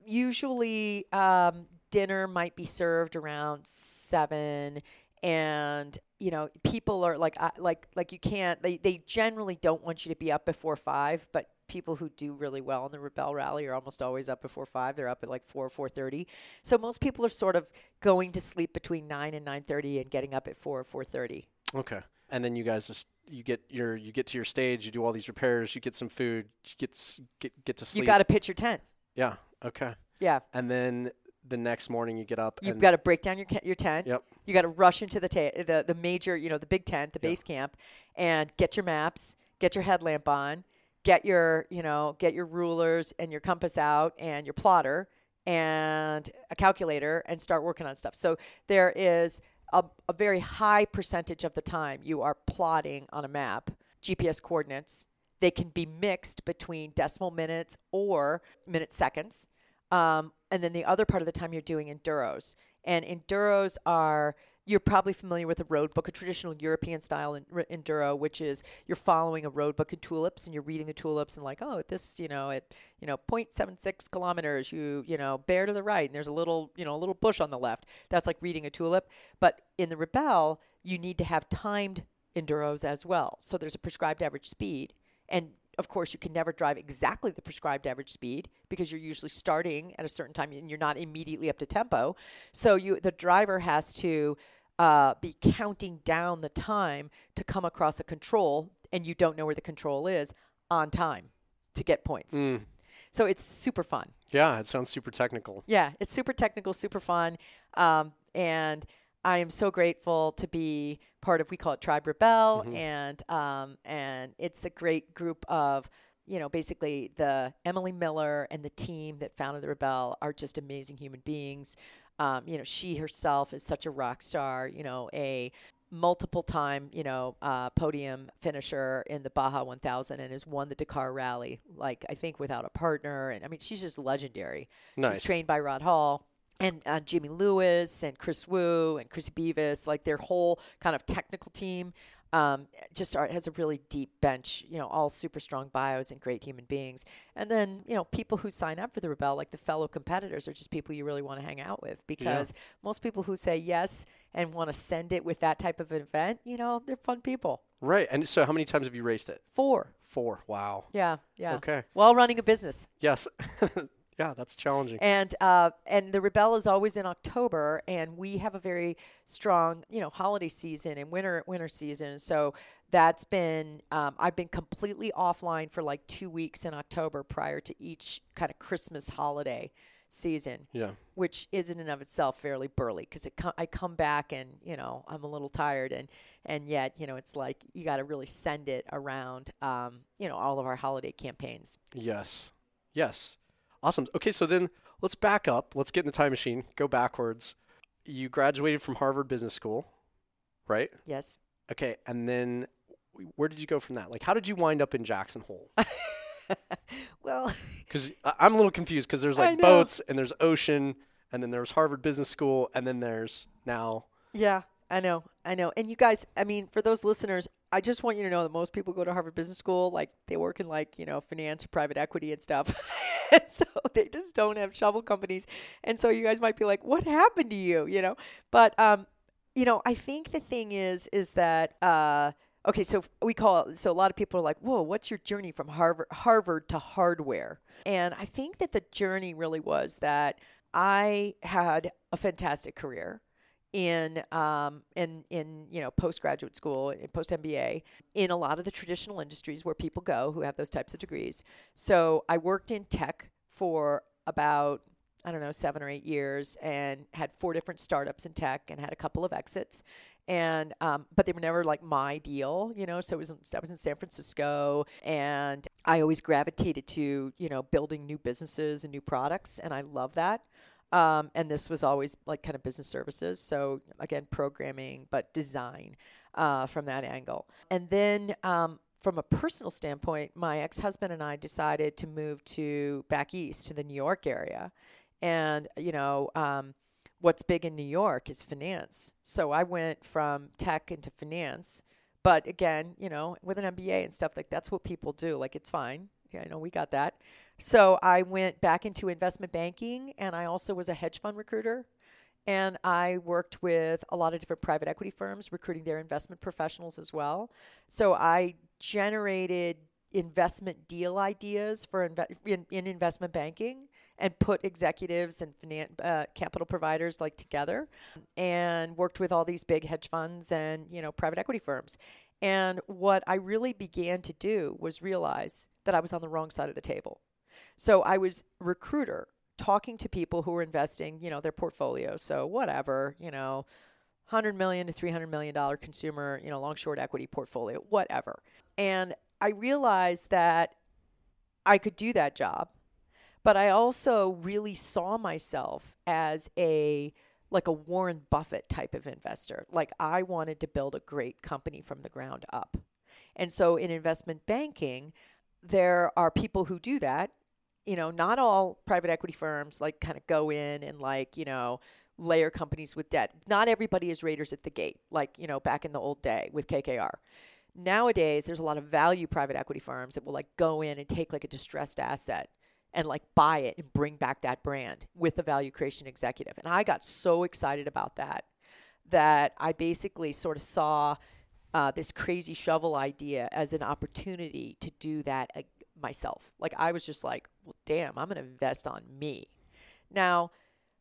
usually um, dinner might be served around seven, and you know, people are like, I like, like you can't. They they generally don't want you to be up before five, but people who do really well in the Rebelle Rally are almost always up before five. They're up at like four, four thirty. So most people are sort of going to sleep between nine and nine thirty, and getting up at four or four thirty. Okay. And then you guys just you get your you get to your stage, you do all these repairs, you get some food, you get get get to sleep. You got to pitch your tent. yeah. Okay. Yeah. And then the next morning you get up You've got to break down your your tent. Yep. You got to rush into the ta- the the major, you know, the big tent, the base camp, and get your maps, get your headlamp on, get your you know get your rulers and your compass out and your plotter and a calculator and start working on stuff. So there is a, a very high percentage of the time you are plotting on a map GPS coordinates. They can be mixed between decimal minutes or minute seconds. Um, and then the other part of the time you're doing enduros. And enduros are you're probably familiar with a road book, a traditional European style en- re- enduro, which is you're following a road book in tulips and you're reading the tulips and like, oh, at this, you know, at you know, 0.76 kilometers, you you know, bear to the right, and there's a little, you know, a little bush on the left. That's like reading a tulip. But in the Rebelle, you need to have timed enduros as well. So there's a prescribed average speed, and of course, you can never drive exactly the prescribed average speed because you're usually starting at a certain time and you're not immediately up to tempo. So you, the driver has to uh, be counting down the time to come across a control, and you don't know where the control is on time to get points. Mm. So it's super fun. Yeah, it sounds super technical. Yeah, it's super technical, super fun, um, and I am so grateful to be part of. We call it Tribe Rebelle, and um, and it's a great group of you know basically the Emily Miller and the team that founded the Rebelle are just amazing human beings. Um, you know, she herself is such a rock star. You know, a multiple time, you know, uh, podium finisher in the Baja 1000 and has won the Dakar Rally, like I think without a partner. And I mean, she's just legendary. She was trained by Rod Hall and uh, Jimmy Lewis and Chris Wu and Chris Beavis, like their whole kind of technical team. Um, just are, has a really deep bench, you know, all super strong bios and great human beings. And then, you know, people who sign up for the Rebelle, like the fellow competitors, are just people you really want to hang out with because most people who say yes and want to send it with that type of an event, you know, they're fun people. Right. And so how many times have you raced it? Four. Four. Wow. Yeah. Yeah. Okay. While running a business. Yes. <laughs> yeah, that's challenging. and uh, and the Rebelle is always in October, and we have a very strong, you know, holiday season and winter winter season. So that's been um, I've been completely offline for like two weeks in October prior to each kind of Christmas holiday season, Yeah. which is in and of itself fairly burly because it co- I come back and you know I'm a little tired and and yet you know it's like you got to really send it around um, you know all of our holiday campaigns. Yes. Yes. Awesome. Okay, so then let's back up. Let's get in the time machine. Go backwards. You graduated from Harvard Business School, right? Yes. Okay, and then where did you go from that? Like, how did you wind up in Jackson Hole? <laughs> Well. <laughs> Because I'm a little confused because there's like boats and there's ocean and then there's Harvard Business School and then there's now. Yeah, I know. I know. And you guys, I mean, for those listeners, I just want you to know that most people go to Harvard Business School, like they work in like, you know, finance or private equity and stuff. <laughs> and so they just don't have shovel companies. And so you guys might be like, what happened to you? You know? But um, you know, I think the thing is is that uh okay, so we call so a lot of people are like, "Whoa, what's your journey from Harvard Harvard to hardware?" And I think that the journey really was that I had a fantastic career in um in in you know postgraduate school and post MBA in a lot of the traditional industries where people go who have those types of degrees. So I worked in tech for about I don't know, seven or eight years and had four different startups in tech and had a couple of exits. And, um, but they were never like my deal, you know. So it was, in, I was in San Francisco and I always gravitated to, you know, building new businesses and new products. And I love that. Um, and this was always like kind of business services. So again, programming, but design uh, from that angle. And then um, from a personal standpoint, my ex husband and I decided to move to back east to the New York area. And, you know, um, what's big in New York is finance. So I went from tech into finance. But again, you know, with an MBA and stuff like that's what people do. Like it's fine. Yeah, I know we got that. So I went back into investment banking and I also was a hedge fund recruiter. And I worked with a lot of different private equity firms recruiting their investment professionals as well. So I generated investment deal ideas for inve- in, in investment banking and put executives and finan- uh, capital providers like together and worked with all these big hedge funds and you know private equity firms and what i really began to do was realize that i was on the wrong side of the table so i was recruiter talking to people who were investing you know their portfolios so whatever you know 100 million to 300 million dollar consumer you know long short equity portfolio whatever and i realized that i could do that job but I also really saw myself as a like a Warren Buffett type of investor. Like I wanted to build a great company from the ground up. And so in investment banking, there are people who do that. You know, not all private equity firms like kind of go in and like, you know, layer companies with debt. Not everybody is raiders at the gate, like, you know, back in the old day with KKR. Nowadays, there's a lot of value private equity firms that will like go in and take like a distressed asset and like buy it and bring back that brand with the value creation executive. And I got so excited about that that I basically sort of saw uh, this crazy shovel idea as an opportunity to do that uh, myself. Like I was just like, well, damn, I'm going to invest on me. Now,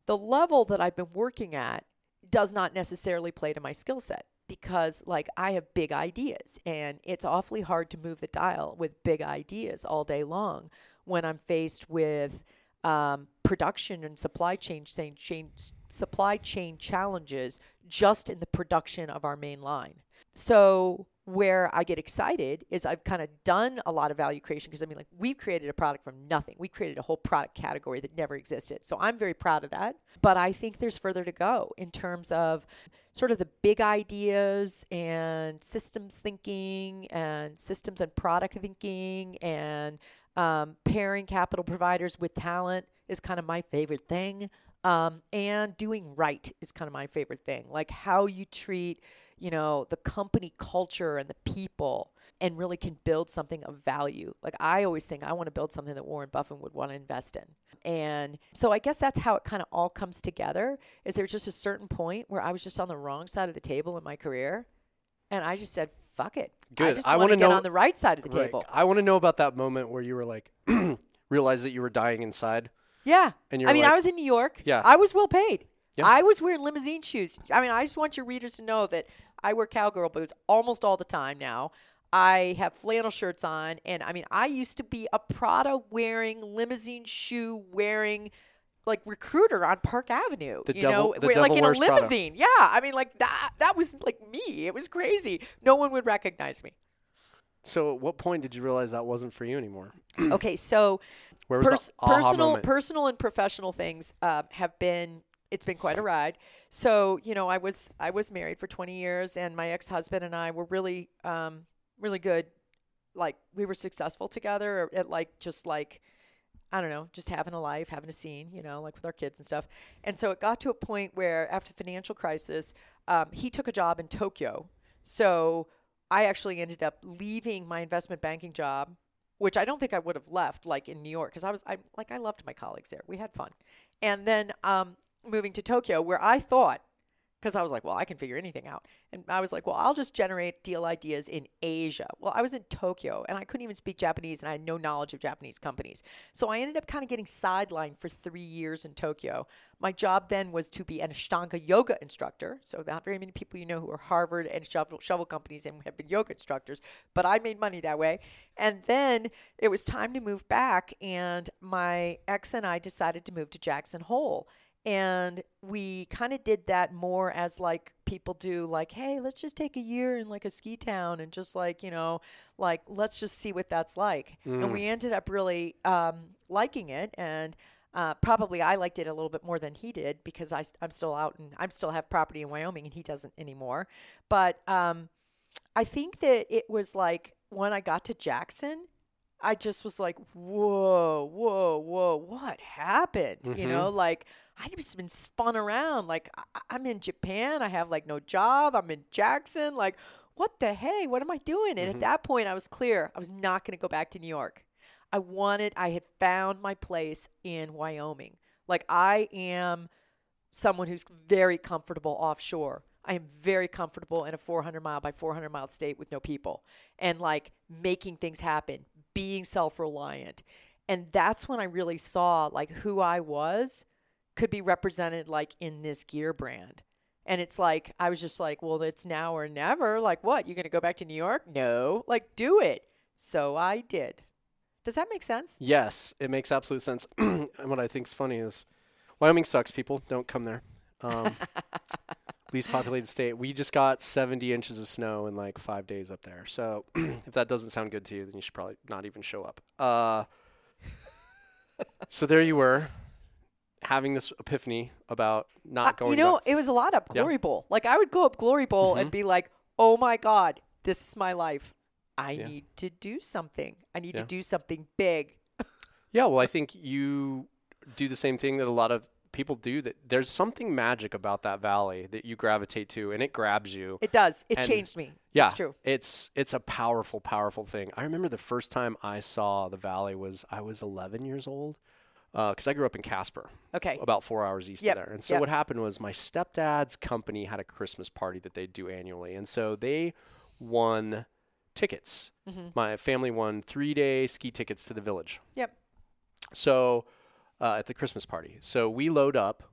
the level that I've been working at does not necessarily play to my skill set because like I have big ideas and it's awfully hard to move the dial with big ideas all day long when I'm faced with um, production and supply chain, chain, supply chain challenges just in the production of our main line. So where I get excited is I've kind of done a lot of value creation because I mean like we've created a product from nothing. We created a whole product category that never existed. So I'm very proud of that, but I think there's further to go in terms of sort of the big ideas and systems thinking and systems and product thinking and um, pairing capital providers with talent is kind of my favorite thing. Um, and doing right is kind of my favorite thing. Like how you treat, you know, the company culture and the people and really can build something of value. Like I always think I want to build something that Warren Buffett would want to invest in. And so I guess that's how it kind of all comes together. Is there just a certain point where I was just on the wrong side of the table in my career and I just said, fuck it. Good. I just I want get know- on the right side of the Right. table. I want to know about that moment where you were like, <clears throat> realized that you were dying inside. Yeah. And you're I mean, like- I was in New York. Yeah. I was well paid. Yeah. I was wearing limousine shoes. I mean, I just want your readers to know that I wear cowgirl boots almost all the time now. I have flannel shirts on, and I mean, I used to be a Prada wearing, limousine shoe wearing, like recruiter on Park Avenue. The you devil- know, like in a wears Prada. limousine. Yeah, I mean, like that. That was like me. It was crazy. No one would recognize me. So at what point did you realize that wasn't for you anymore? okay, so Where was Pers- the personal moment? personal and professional things uh, have been it's been quite a ride so you know i was i was married for 20 years and my ex-husband and i were really um really good like we were successful together at like just like I don't know, just having a life, having a scene, you know, like with our kids and stuff. And so it got to a point where after the financial crisis, um, he took a job in Tokyo. So I actually ended up leaving my investment banking job, which I don't think I would have left like in New York because I was I like I loved my colleagues there. We had fun, and then um, moving to Tokyo where I thought because I was like, well, I can figure anything out. And I was like, well, I'll just generate deal ideas in Asia. Well, I was in Tokyo and I couldn't even speak Japanese and I had no knowledge of Japanese companies. So I ended up kind of getting sidelined for three years in Tokyo. My job then was to be an Ashtanga yoga instructor. So not very many people you know who are Harvard and shovel, shovel companies and have been yoga instructors, but I made money that way. And then it was time to move back and my ex and I decided to move to Jackson Hole and we kind of did that more as like people do like hey let's just take a year in like a ski town and just like you know like let's just see what that's like and we ended up really um, liking it and Uh, probably I liked it a little bit more than he did because I, am still out and I'm still have property in Wyoming and he doesn't anymore. But um, I think that it was like when I got to Jackson, I just was like, whoa, whoa, whoa, what happened? You Mhm. know, like I just been spun around. Like I- I'm in Japan, I have like no job. I'm in Jackson. Like what the hey? What am I doing? And Mhm. at that point, I was clear. I was not going to go back to New York. I wanted. I had found my place in Wyoming. Like I am someone who's very comfortable offshore. I am very comfortable in a 400 mile by 400 mile state with no people and like making things happen, being self reliant. And that's when I really saw like who I was could be represented like in this gear brand. And it's like, I was just like, well, it's now or never. Like, what? You're going to go back to New York? No. Like, do it. So I did. Does that make sense? Yes, it makes absolute sense. <clears throat> and what I think is funny is Wyoming sucks. People don't come there. Um, <laughs> least populated state. We just got 70 inches of snow in like five days up there. So <clears throat> if that doesn't sound good to you, then you should probably not even show up. Uh, so there you were, having this epiphany about not Uh, going. you know, back- it was a lot up Yeah. Glory Bowl. Like I would go up Glory Bowl and Mhm. be like, "Oh my God, this is my life. I Yeah. need to do something. I need Yeah. to do something big." <laughs> Yeah, well, I think you do the same thing that a lot of people do. That there's something magic about that valley that you gravitate to, and it grabs you. It does. It And- changed me. Yeah, it's true. It's it's a powerful, powerful thing. I remember the first time I saw the valley was I was 11 years old because I grew up in Casper, Okay. about four hours east Yep, of there. And so yep. what happened was my stepdad's company had a Christmas party that they do annually, and so they won tickets. Mhm. My family won three day ski tickets to the village. Yep. So uh, at the Christmas party, so we load up,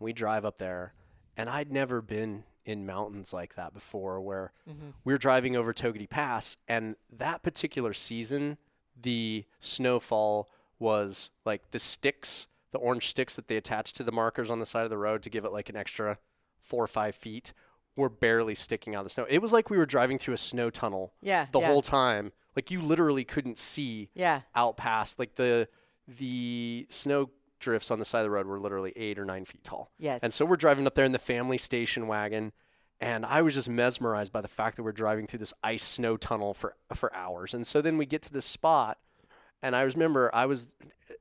we drive up there, and I'd never been in mountains like that before, where Mhm. we're driving over Togwotee Pass, and that particular season, the snowfall was like the sticks, the orange sticks that they attached to the markers on the side of the road to give it like an extra four or five feet, were barely sticking out of the snow. It was like we were driving through a snow tunnel Yeah. the yeah, whole time. Like you literally couldn't see Yeah. out past like the the snow drifts on the side of the road were literally eight or nine feet tall. Yes. And so we're driving up there in the family station wagon, and I was just mesmerized by the fact that we're driving through this ice snow tunnel for for hours. And so then we get to this spot, and I remember I was,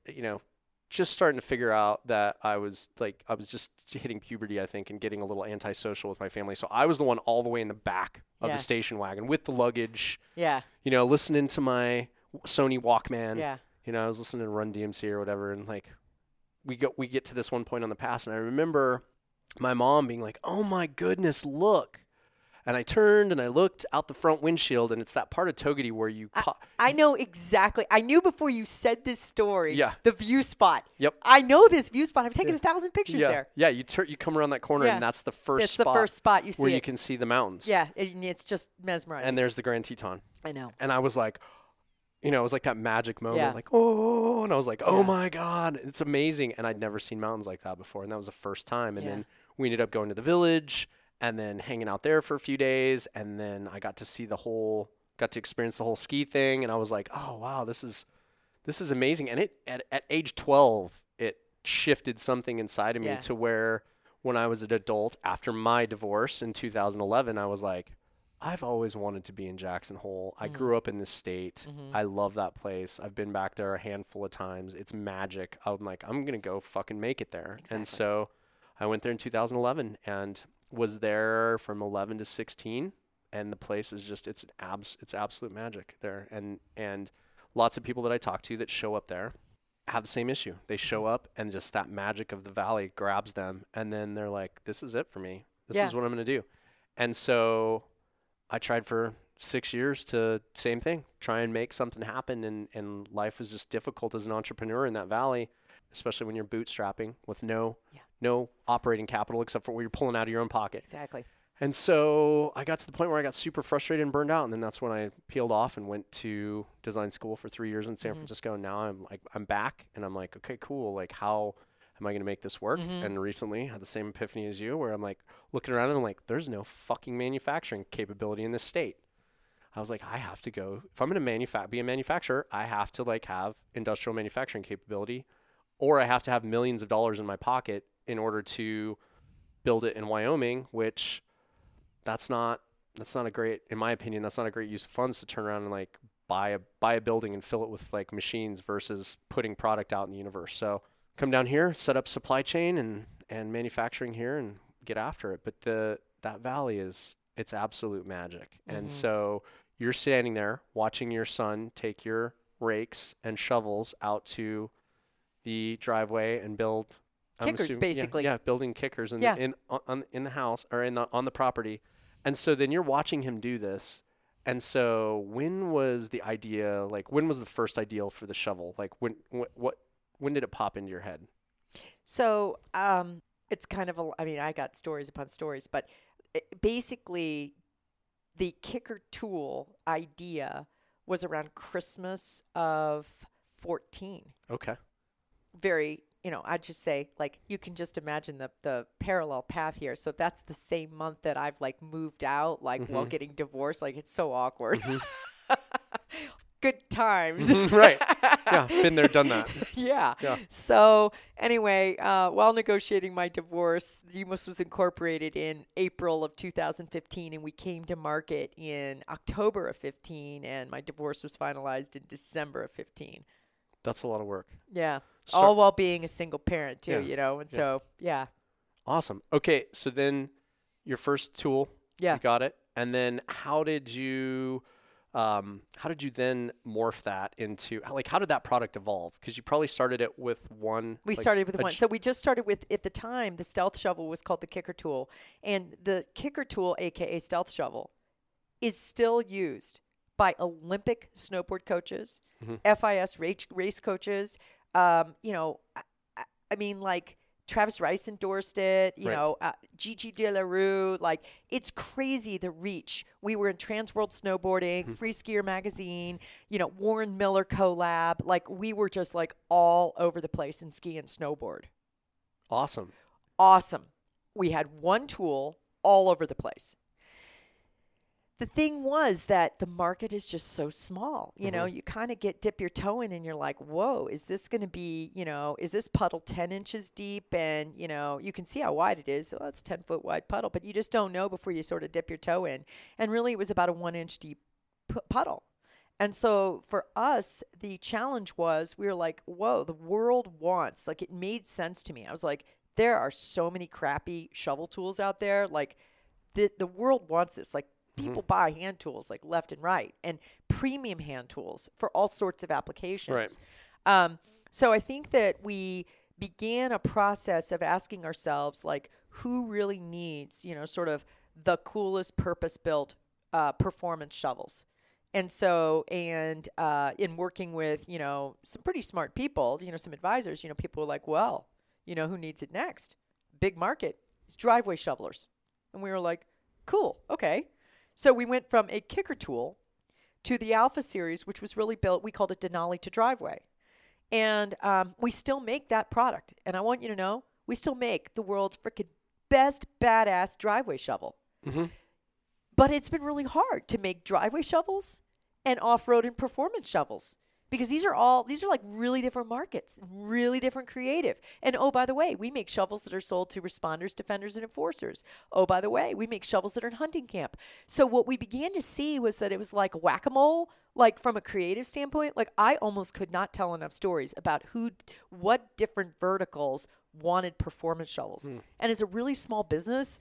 you know, just starting to figure out that I was like I was just hitting puberty, I think, and getting a little antisocial with my family. So I was the one all the way in the back of Yeah. the station wagon with the luggage, yeah. you know, listening to my Sony Walkman Yeah. You know, I was listening to Run DMC or whatever, and like we go we get to this one point on the pass, and I remember my mom being like, "Oh my goodness, look!" And I turned and I looked out the front windshield, and it's that part of Togwotee where you, co- I know exactly. I knew before you said this story. Yeah. The view spot. Yep. I know this view spot. I've taken a thousand pictures yeah, there. yeah, you turn you come around that corner, Yeah. and that's the first It's the spot first spot you see where you can see the mountains. Yeah. it- it's just mesmerizing. and there's the Grand Teton, I know. and I was like. You know, it was like that magic moment, Yeah. like oh, and I was like, oh Yeah. my god, it's amazing, and I'd never seen mountains like that before, and that was the first time. And Yeah. then we ended up going to the village, and then hanging out there for a few days, and then I got to see the whole, got to experience the whole ski thing, and I was like, oh wow, this is, this is amazing. And it at at age twelve, it shifted something inside of me to where when I was an adult after my divorce in 2011, I was like, I've always wanted to be in Jackson Hole. I grew up in this state. Mm-hmm. I love that place. I've been back there a handful of times. It's magic. I'm like, I'm gonna go fucking make it there. Exactly. And so I went there in 2011 and was there from 11 to 16. And the place is just it's an abs it's absolute magic there. And and lots of people that I talk to that show up there have the same issue. They show Mm-hmm. up and just that magic of the valley grabs them, and then they're like, "This is it for me. This Yeah. is what I'm gonna do." And so I tried for six years to same thing, try and make something happen, and and life was just difficult as an entrepreneur in that valley, especially when you're bootstrapping with no Yeah. no operating capital except for what you're pulling out of your own pocket. Exactly. And so I got to the point where I got super frustrated and burned out, and then that's when I peeled off and went to design school for three years in San mm-hmm. Francisco. And now I'm like I'm back, and I'm like, okay, cool. Like, how am I going to make this work? Mm-hmm. And recently had the same epiphany as you, where I'm like looking around and I'm like, there's no fucking manufacturing capability in this state. I was like, I have to go. If I'm going to manufa- be a manufacturer, I have to like have industrial manufacturing capability or I have to have millions of dollars in my pocket in order to build it in Wyoming, which that's not that's not a great in my opinion that's not a great use of funds to turn around and like buy a buy a building and fill it with like machines versus putting product out in the universe. So come down here, set up supply chain and and manufacturing here and get after it. But the that valley is it's absolute magic. And mm-hmm. so you're standing there watching your son take your rakes and shovels out to the driveway and build Kickers, assuming- basically. Yeah, building kickers in Yeah. the, in on- in the house or in the on the property. And so then you're watching him do this. And so when was the idea like when was the first idea for the shovel? Like when what, what when did it pop into your head? So um, it's kind of a. I mean, I got stories upon stories, but basically, the kicker tool idea was around Christmas of fourteen. Okay. Very, you know, I'd just say like you can just imagine the the parallel path here. So that's the same month that I've like moved out, like while getting divorced. Like it's so awkward. <laughs> <laughs> Good times. right. <laughs> Yeah, been there, done that. yeah. Yeah. So anyway, uh, while negotiating my divorce, DMOS was incorporated in April of 2015, and we came to market in October of 15, and my divorce was finalized in December of 15. That's a lot of work. Yeah. All while being a single parent too, Yeah. you know, and Yeah. so yeah, Awesome. Okay, so then your first tool, yeah. you got it. And then how did you um, how did you then morph that into like how did that product evolve? Because you probably started it with one. We like, started with one. ch- So we just started with at the time the stealth shovel was called the kicker tool, and the kicker tool, aka stealth shovel, is still used by Olympic snowboard coaches, FIS race race coaches. Um, you know, I- I mean, like Travis Rice endorsed it. You Right. know, uh, Gigi De La Rue. Like it's crazy the reach. We were in Trans World Snowboarding, Free Skier Magazine. You know, Warren Miller collab. Like we were just like all over the place in ski and snowboard. awesome. Awesome. We had one tool all over the place. The thing was that the market is just so small. You know, mm-hmm. you kind of get dip your toe in and you're like, whoa, is this going to be, you know, is this puddle 10 inches deep? And, you know, you can see how wide it is. Well, it's 10 foot wide puddle, but you just don't know before you sort of dip your toe in. And really, it was about a one inch deep pu- puddle. And so for us, the challenge was we were like, whoa, the world wants, like, it made sense to me. I was like, there are so many crappy shovel tools out there. Like, the, the world wants this. Like, people buy hand tools like left and right and premium hand tools for all sorts of applications. Right. Um, so I think that we began a process of asking ourselves, like, who really needs, you know, sort of the coolest purpose built uh, performance shovels? And so, and uh, in working with, you know, some pretty smart people, you know, some advisors, you know, people were like, well, you know, who needs it next? Big market. is driveway shovelers. And we were like, cool, okay. So we went from a kicker tool to the Alpha series, which was really built, we called it Denali to Driveway. And um, we still make that product. And I want you to know, we still make the world's freaking best badass driveway shovel. But it's been really hard to make driveway shovels and off road and performance shovels because these are all, these are like really different markets, really different creative. And oh, by the way, we make shovels that are sold to responders, defenders, and enforcers. Oh, by the way, we make shovels that are in hunting camp. So what we began to see was that it was like whack a mole, like from a creative standpoint. Like I almost could not tell enough stories about who, what different verticals wanted performance shovels. And as a really small business,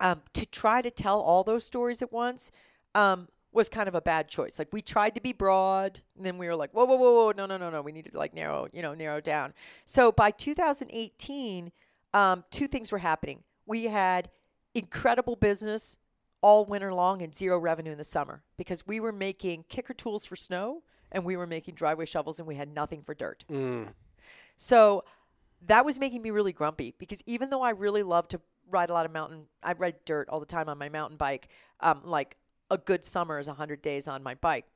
um, to try to tell all those stories at once um, was kind of a bad choice. Like we tried to be broad, and then we were like, whoa, whoa, whoa, whoa, no, no, no, no. We needed to like narrow, you know, narrow down. So by 2018, um, two things were happening. We had incredible business all winter long and zero revenue in the summer because we were making kicker tools for snow and we were making driveway shovels and we had nothing for dirt. Mm. So that was making me really grumpy because even though I really love to ride a lot of mountain, I ride dirt all the time on my mountain bike. Um, like a good summer is 100 days on my bike.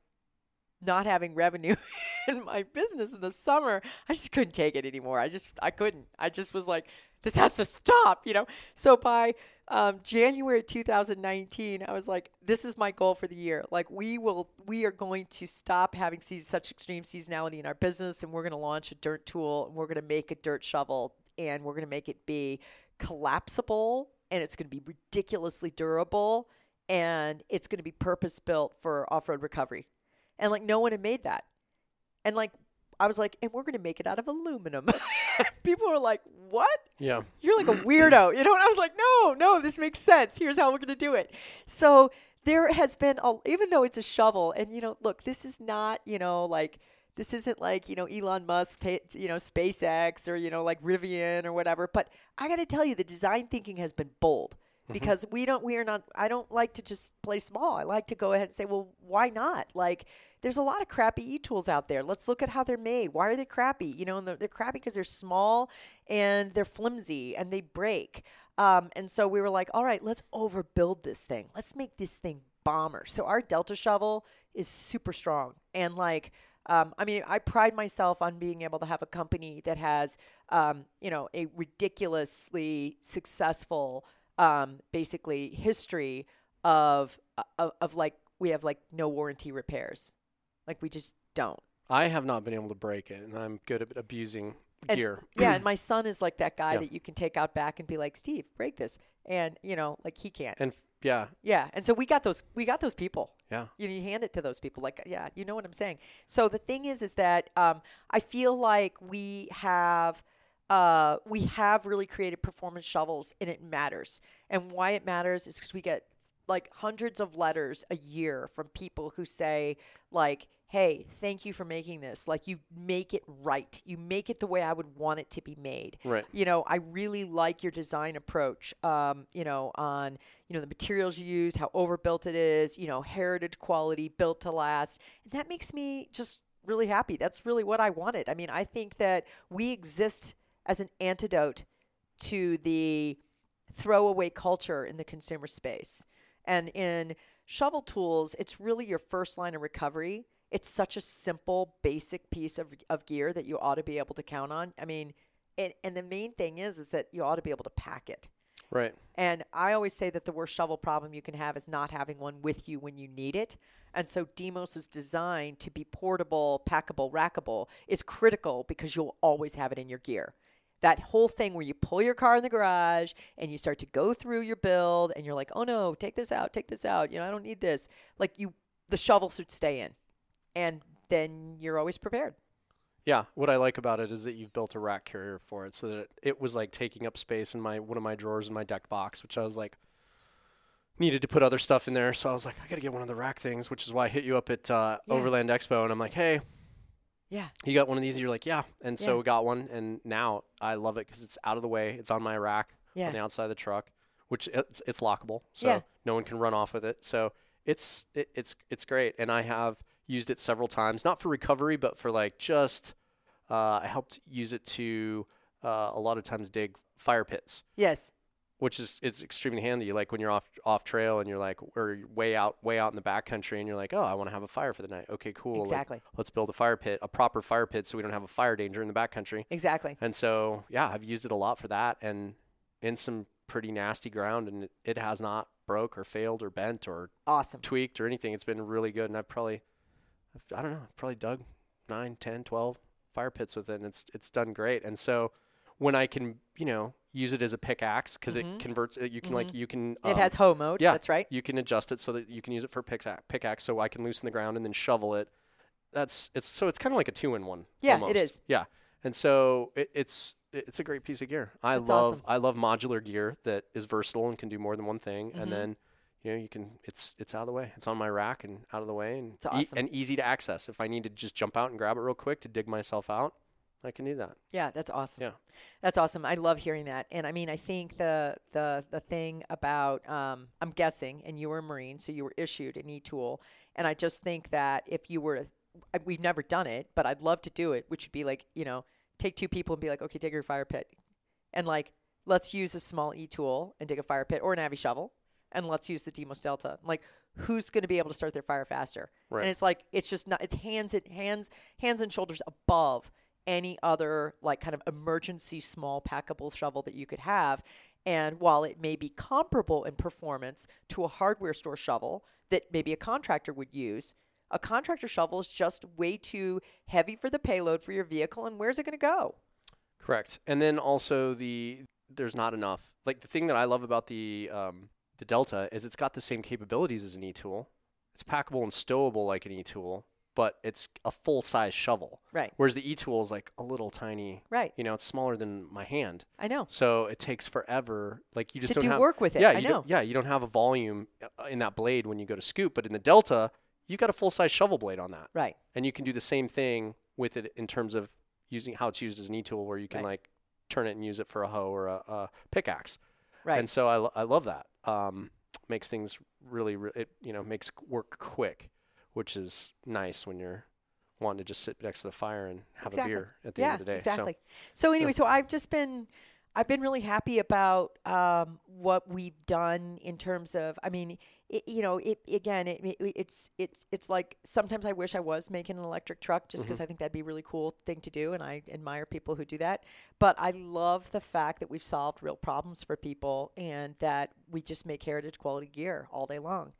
Not having revenue <laughs> in my business in the summer, I just couldn't take it anymore. I just, I couldn't. I just was like, this has to stop, you know? So by um, January 2019, I was like, this is my goal for the year. Like we will, we are going to stop having such extreme seasonality in our business and we're going to launch a dirt tool and we're going to make a dirt shovel and we're going to make it be collapsible and it's going to be ridiculously durable and it's going to be purpose built for off-road recovery. And like no one had made that. And like I was like, and we're going to make it out of aluminum. <laughs> People were like, what? Yeah. You're like a weirdo, you know? And I was like, no, no, this makes sense. Here's how we're going to do it. So there has been, a, even though it's a shovel, and you know, look, this is not, you know, like, this isn't like, you know, Elon Musk, you know, SpaceX or, you know, like Rivian or whatever. But I got to tell you, the design thinking has been bold because we don't, we are not, I don't like to just play small. I like to go ahead and say, well, why not? Like, there's a lot of crappy e-tools out there. Let's look at how they're made. Why are they crappy? You know, and they're, they're crappy because they're small and they're flimsy and they break. Um, and so we were like, all right, let's overbuild this thing. Let's make this thing bomber. So our Delta shovel is super strong and like. Um, I mean, I pride myself on being able to have a company that has, um, you know, a ridiculously successful, um, basically history of, of of like we have like no warranty repairs. Like we just don't. I have not been able to break it, and I'm good at abusing And- gear. <clears throat> Yeah, and my son is like that guy Yeah. that you can take out back and be like, Steve, break this, and you know, like he can't. And f- yeah, yeah, and so we got those, we got those people. yeah. You, know, you hand it to those people, like, yeah, you know what I'm saying. So the thing is, is that um, I feel like we have. Uh, we have really created performance shovels and it matters. And why it matters is because we get like hundreds of letters a year from people who say like hey thank you for making this. Like you make it right. You make it the way i would want it to be made. Right. you know i really like your design approach um, you know on you know the materials you used how overbuilt it is you know heritage quality built to last. And that makes me just really happy. That's really what i wanted. I mean i think that we exist as an antidote to the throwaway culture in the consumer space. And in shovel tools, it's really your first line of recovery. It's such a simple, basic piece of, of gear that you ought to be able to count on. I mean, and, and the main thing is, is that you ought to be able to pack it. Right. And I always say that the worst shovel problem you can have is not having one with you when you need it. And so DMOS is designed to be portable, packable, rackable is critical because you'll always have it in your gear. That whole thing where you pull your car in the garage and you start to go through your build and you're like, "Oh no, take this out, take this out. You know, I don't need this." Like you the shovel should stay in. And then you're always prepared. Yeah, what I like about it is that you've built a rack carrier for it, so that it, it was like taking up space in my one of my drawers in my deck box, which I was like needed to put other stuff in there. So I was like, I got to get one of the rack things, which is why I hit you up at uh, Yeah. Overland Expo, and I'm like, hey, Yeah. you got one of these? And you're like, yeah. And so Yeah. we got one, and now I love it because it's out of the way. It's on my rack Yeah. on the outside of the truck, which it's, it's lockable, so Yeah. no one can run off with it. So it's it, it's it's great, and I have used it several times, not for recovery, but for like just uh, I helped use it to uh, a lot of times dig fire pits Yes. Which is it's extremely handy. Like when you're off off trail and you're like or way out way out in the backcountry and you're like, oh, I want to have a fire for the night. Okay, cool. Like, Exactly. let's build a fire pit, a proper fire pit, so we don't have a fire danger in the backcountry. Exactly. And so yeah, I've used it a lot for that and in some pretty nasty ground, and it, it has not broke or failed or bent or Awesome. tweaked or anything. It's been really good, and I've probably I've, I don't know, I've probably dug nine, ten, twelve fire pits with it, and it's it's done great. And so when I can, you know, use it as a pickaxe because it converts, it, you can like you can Mm-hmm. It um, has hoe mode. yeah, That's right. You can adjust it so that you can use it for pickaxe, pickaxe so I can loosen the ground and then shovel it. That's it's so it's kind of like a two in one. Yeah, it almost. is. Yeah, and so it, it's it's a great piece of gear. I That's love awesome. I love modular gear that is versatile and can do more than one thing. Mm-hmm. And then you know you can it's it's out of the way. It's on my rack and out of the way and It's awesome. and easy to access. If I need to just jump out and grab it real quick to dig myself out, I can do that. Yeah, that's awesome. Yeah. That's awesome. I love hearing that. And I mean, I think the the the thing about um, I'm guessing, and you were a Marine, so you were issued an e-tool, and I just think that if you were, I- we've never done it, but I'd love to do it, which would be like, you know, take two people and be like, okay, take your fire pit, and like, let's use a small e-tool and dig a fire pit or an Avi shovel, and let's use the DMOS Delta. Like, who's going to be able to start their fire faster? Right. And it's like it's just not. It's hands and hands hands and shoulders above any other like kind of emergency small packable shovel that you could have. And while it may be comparable in performance to a hardware store shovel that maybe a contractor would use, a contractor shovel is just way too heavy for the payload for your vehicle. And where's it going to go? Correct. And then also the there's not enough. Like the thing that I love about the um, the Delta is it's got the same capabilities as an e-tool. It's packable and stowable like an e-tool, but it's a full size shovel. Right. Whereas the e-tool is like a little tiny. Right. You know, it's smaller than my hand. I know. So it takes forever. Like you just To don't do have, work with it, Yeah, I you know. Yeah, you don't have a volume uh, in that blade when you go to scoop, but in the Delta, you got a full size shovel blade on that, Right. and you can do the same thing with it in terms of using how it's used as an e-tool, where you can Right. like turn it and use it for a hoe or a, a pickaxe. Right. And so I, lo- I love that. Um, makes things really, re- it you know makes work quick, which is nice when you're wanting to just sit next to the fire and have Exactly. a beer at the yeah, end of the day. Exactly. So, anyway, so I've just been I've been really happy about um, what we've done in terms of I mean, it, you know, it again, it, it, it's it's it's like sometimes I wish I was making an electric truck just because I think that'd be a really cool thing to do, and I admire people who do that. But I love the fact that we've solved real problems for people, and that we just make heritage quality gear all day long.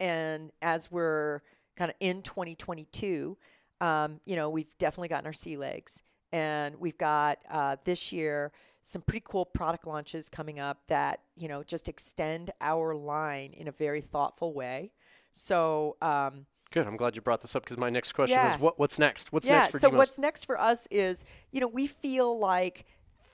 And as we're kind of in 2022, um, you know, we've definitely gotten our sea legs. And we've got uh, this year some pretty cool product launches coming up that, you know, just extend our line in a very thoughtful way. So, um, Good. I'm glad you brought this up because my next question Yeah. is what what's next? What's yeah. next for so DMOS? what's next for us is, you know, we feel like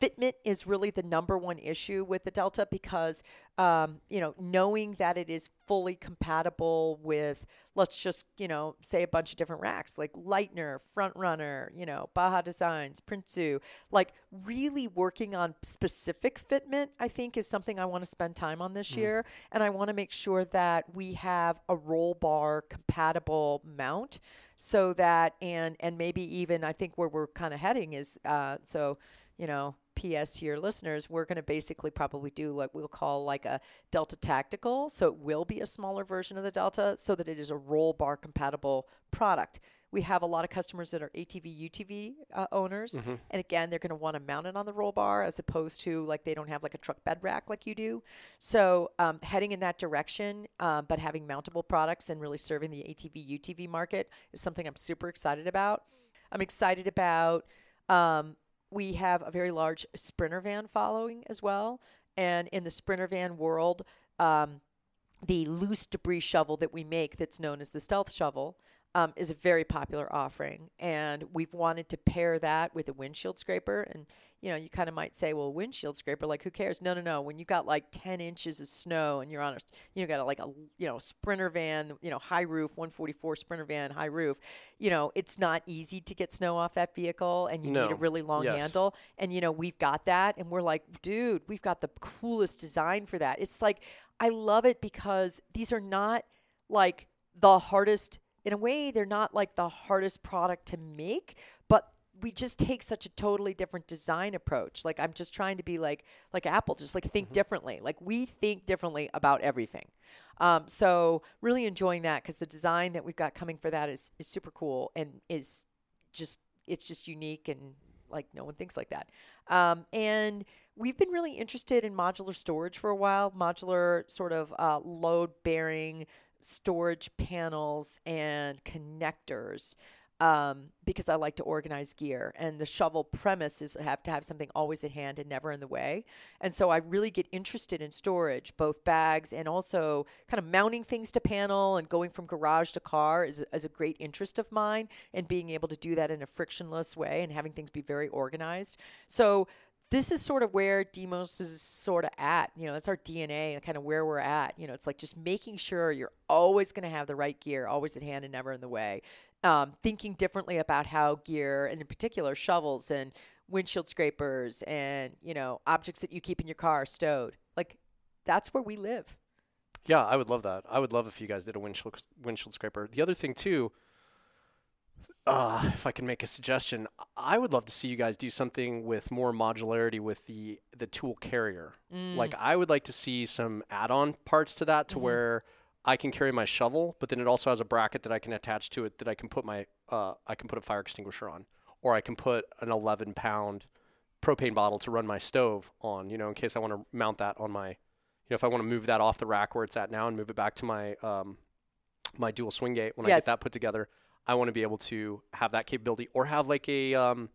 fitment is really the number one issue with the Delta because, um, you know, knowing that it is fully compatible with, let's just, you know, say a bunch of different racks like Leitner, Frontrunner, you know, Baja Designs, Prinsu, like really working on specific fitment, I think is something I want to spend time on this year. And I want to make sure that we have a roll bar compatible mount so that and and maybe even I think where we're kind of heading is uh, so you know PS to your listeners we're going to basically probably do what we'll call like a Delta Tactical so it will be a smaller version of the Delta so that it is a roll bar compatible product. We have a lot of customers that are ATV UTV uh, owners and again they're going to want to mount it on the roll bar as opposed to like they don't have like a truck bed rack like you do. So um, heading in that direction, um, but having mountable products and really serving the ATV UTV market is something I'm super excited about. I'm excited about. Um, we have a very large sprinter van following as well, and in the sprinter van world, um, the loose debris shovel that we make, that's known as the stealth shovel, um, is a very popular offering, and we've wanted to pair that with a windshield scraper. And you know, you kind of might say, well, windshield scraper, like who cares? No, no, no. When you got like ten inches of snow and you're on a, you know, got a, like a, you know, sprinter van, you know, high roof, 144 sprinter van, high roof, you know, it's not easy to get snow off that vehicle, and you need a really long Yes. handle. And you know, we've got that, and we're like, dude, we've got the coolest design for that. It's like, I love it because these are not like the hardest in a way they're not like the hardest product to make but we just take such a totally different design approach. Like i'm just trying to be like like apple just like think differently. Like we think differently about everything. Um, so really enjoying that because the design that we've got coming for that is is super cool and is just it's just unique and like no one thinks like that. Um, and we've been really interested in modular storage for a while, modular sort of uh, load bearing storage panels and connectors. Um, because I like to organize gear, and the shovel premise is have to have something always at hand and never in the way. And so I really get interested in storage, both bags and also kind of mounting things to panel and going from garage to car is, is a great interest of mine, and being able to do that in a frictionless way and having things be very organized. So this is sort of where DMOS is sort of at. You know, it's our DNA and kind of where we're at. You know, it's like just making sure you're always going to have the right gear, always at hand and never in the way. Um, thinking differently about how gear, and in particular shovels and windshield scrapers and, you know, objects that you keep in your car stowed. Like, that's where we live. Yeah, I would love that. I would love if you guys did a windshield windshield scraper. The other thing too, uh, if I can make a suggestion, I would love to see you guys do something with more modularity with the the tool carrier. Like I would like to see some add-on parts to that to where I can carry my shovel, but then it also has a bracket that I can attach to it that I can put my uh, I can put a fire extinguisher on. or I can put an 11 pound propane bottle to run my stove on, you know, in case I want to mount that on my, you know, if I want to move that off the rack where it's at now and move it back to my um, my dual swing gate when I get that put together, I want to be able to have that capability or have like a um,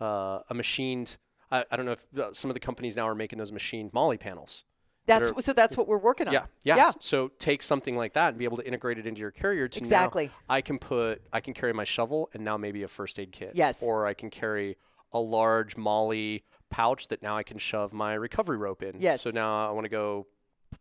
uh, a machined. I, I don't know if the, some of the companies now are making those machined MOLLE panels. That's are- so. That's what we're working on. Yeah, yeah, Yeah. So take something like that and be able to integrate it into your carrier. To now Exactly. I can put, I can carry my shovel and now maybe a first aid kit. Yes. Or I can carry a large MOLLE pouch that now I can shove my recovery rope in. Yes. So now I want to go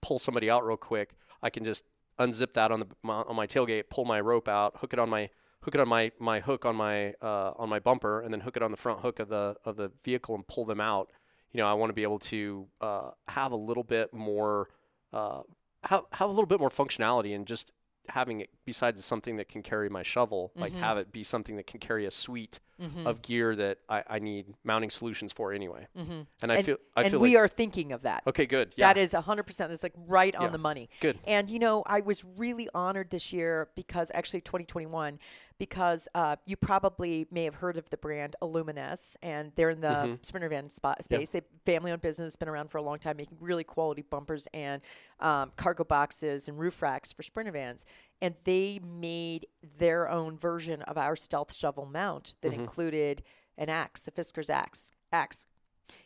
pull somebody out real quick. I can just unzip that on the on my tailgate, pull my rope out, hook it on my hook it on my, my hook on my uh, on my bumper, and then hook it on the front hook of the of the vehicle and pull them out. You know, I want to be able to uh, have a little bit more uh, have have a little bit more functionality and just having it besides something that can carry my shovel, like Mm-hmm. have it be something that can carry a suite of gear that I, I need mounting solutions for anyway. Mm-hmm. And I and, feel I and feel we like are thinking of that. okay, good. Yeah, That is 100%. It's like right on Yeah. the money. Good. And, you know, I was really honored this year because actually 2021, because uh, you probably may have heard of the brand Aluminess, and they're in the Mm-hmm. sprinter van spot space. They family owned business, been around for a long time, making really quality bumpers and um, cargo boxes and roof racks for sprinter vans. And they made their own version of our stealth shovel mount that included an axe, a Fiskars axe, axe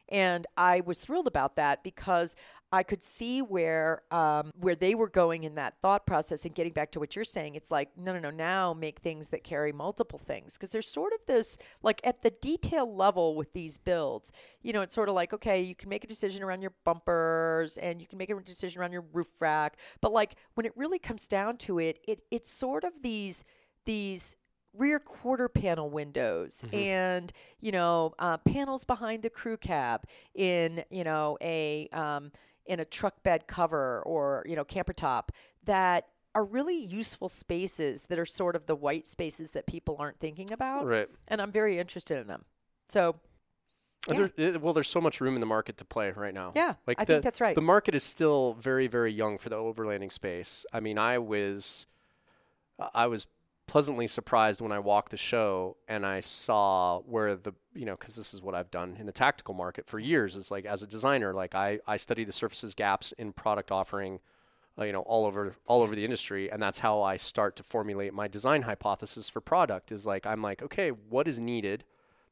and I was thrilled about that because I could see where um, where they were going in that thought process. And getting back to what you're saying, it's like no, no, no. Now make things that carry multiple things because there's sort of this like at the detail level with these builds. You know, it's sort of like okay, you can make a decision around your bumpers and you can make a decision around your roof rack, but like when it really comes down to it, it it's sort of these these rear quarter panel windows and you know uh, panels behind the crew cab in you know a um, in a truck bed cover or you know camper top that are really useful spaces that are sort of the white spaces that people aren't thinking about right. and i'm very interested in them so Yeah. There, uh, well, there's so much room in the market to play right now. Yeah, like I the, think that's right. The market is still very, very young for the overlanding space. I mean, I was, I was pleasantly surprised when I walked the show and I saw where the, you know, because this is what I've done in the tactical market for years. Is like as a designer, like I, I study the surfaces gaps in product offering. Uh, you know, all over all over the industry, and that's how I start to formulate my design hypothesis for product. Is like I'm like, okay, what is needed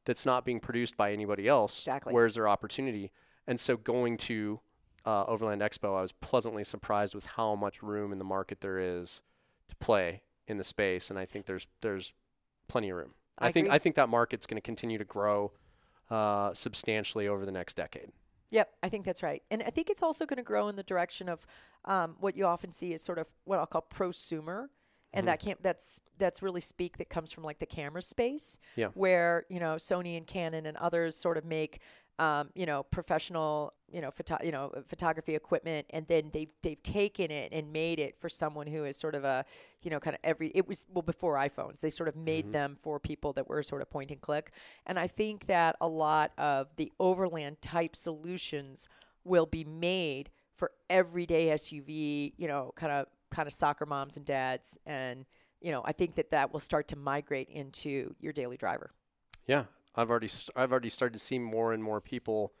that's not being produced by anybody else? Exactly. Where's their opportunity? And so going to uh, Overland Expo, I was pleasantly surprised with how much room in the market there is to play in the space, and I think there's there's plenty of room. I, I think agree. I think that market's going to continue to grow uh, substantially over the next decade. Yep, I think that's right. And I think it's also going to grow in the direction of um, what you often see is sort of what I'll call prosumer. And that can't that's that's really speak that comes from like the camera space. Yeah. Where, you know, Sony and Canon and others sort of make um, you know, professional, you know, photo, you know, photography equipment, and then they've they've taken it and made it for someone who is sort of a, you know, kind of every. It was well before iPhones. They sort of made them for people that were sort of point and click, and I think that a lot of the overland type solutions will be made for everyday SUV, you know, kind of kind of soccer moms and dads, and you know, I think that that will start to migrate into your daily driver. Yeah, I've already st- I've already started to see more and more people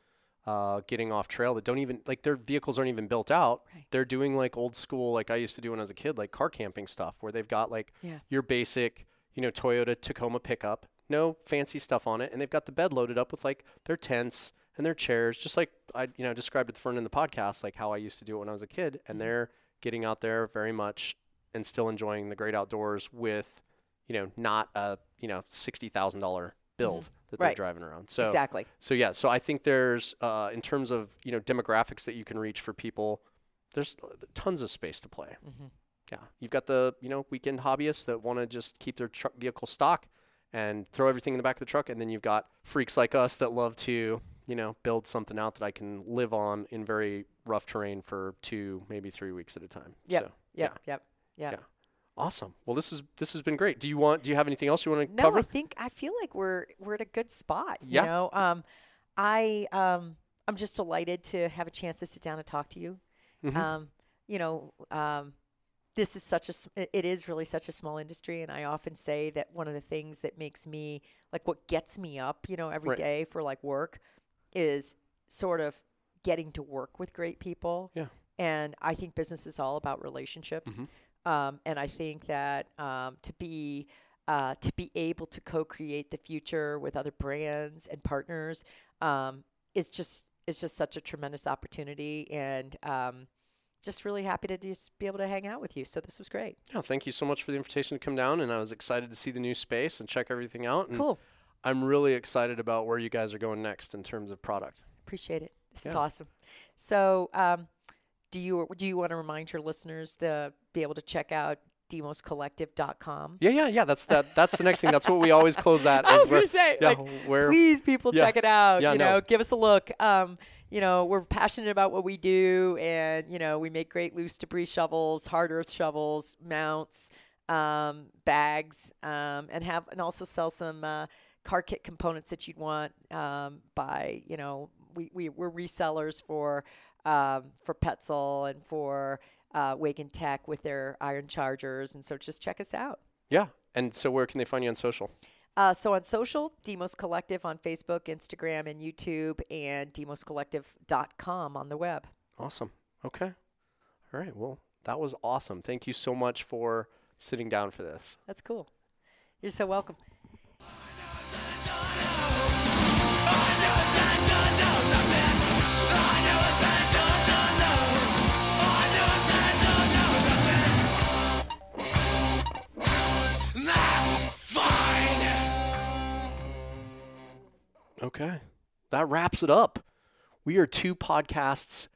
uh, getting off trail that don't even like their vehicles aren't even built out. Right. They're doing like old school, like I used to do when I was a kid, like car camping stuff, where they've got like Yeah. your basic, you know, Toyota Tacoma pickup, no fancy stuff on it, and they've got the bed loaded up with like their tents and their chairs, just like I you know described at the front of the podcast, like how I used to do it when I was a kid, and they're getting out there very much and still enjoying the great outdoors with, you know, not a you know sixty thousand dollar build that they're Right. driving around. So exactly. so yeah, so I think there's uh, in terms of you know demographics that you can reach for people, there's tons of space to play. Mm-hmm. Yeah, you've got the you know weekend hobbyists that want to just keep their truck vehicle stock and throw everything in the back of the truck, and then you've got freaks like us that love to you know build something out that I can live on in very rough terrain for two maybe three weeks at a time. Yep. So, Yep. Yep. Yep. Yeah. Awesome. Well, this is this has been great. Do you want? Do you have anything else you want to No, cover? I think I feel like we're we're at a good spot. Yeah. You know, um, I um, I'm just delighted to have a chance to sit down and talk to you. Mhm. Um, you know, um, this is such a it is really such a small industry and i often say that one of the things that makes me like what gets me up you know every day Right. for like work is sort of getting to work with great people Yeah. and i think business is all about relationships Mm-hmm. Um, and i think that um, to be uh, to be able to co-create the future with other brands and partners um, is just is just such a tremendous opportunity and um, just really happy to just be able to hang out with you. So this was great. Yeah, thank you so much for the invitation to come down, and I was excited to see the new space and check everything out. And Cool. I'm really excited about where you guys are going next in terms of product. Appreciate it. This is awesome. So, um, do you do you want to remind your listeners to be able to check out dmoscollective.com? Yeah, yeah, yeah. That's that. That's the next thing. That's what we always close at. <laughs> I was going to say, yeah, like, please, people, yeah. check it out. Yeah, you no. know, give us a look. Um, you know, we're passionate about what we do, and you know, we make great loose debris shovels, hard earth shovels, mounts, um, bags, um, and have and also sell some uh, car kit components that you'd want. Um, by you know, we, we we're resellers for um, for Petzl and for uh, Wagan Tech with their iron chargers, and so just check us out. Yeah. And so, where can they find you on social? Uh, so on social, DMOS Collective on Facebook, Instagram, and YouTube, and dmoscollective.com on the web. Awesome. Okay. All right. Well, that was awesome. Thank you so much for sitting down for this. That's cool. You're so welcome. Okay. That wraps it up. We are two podcasts,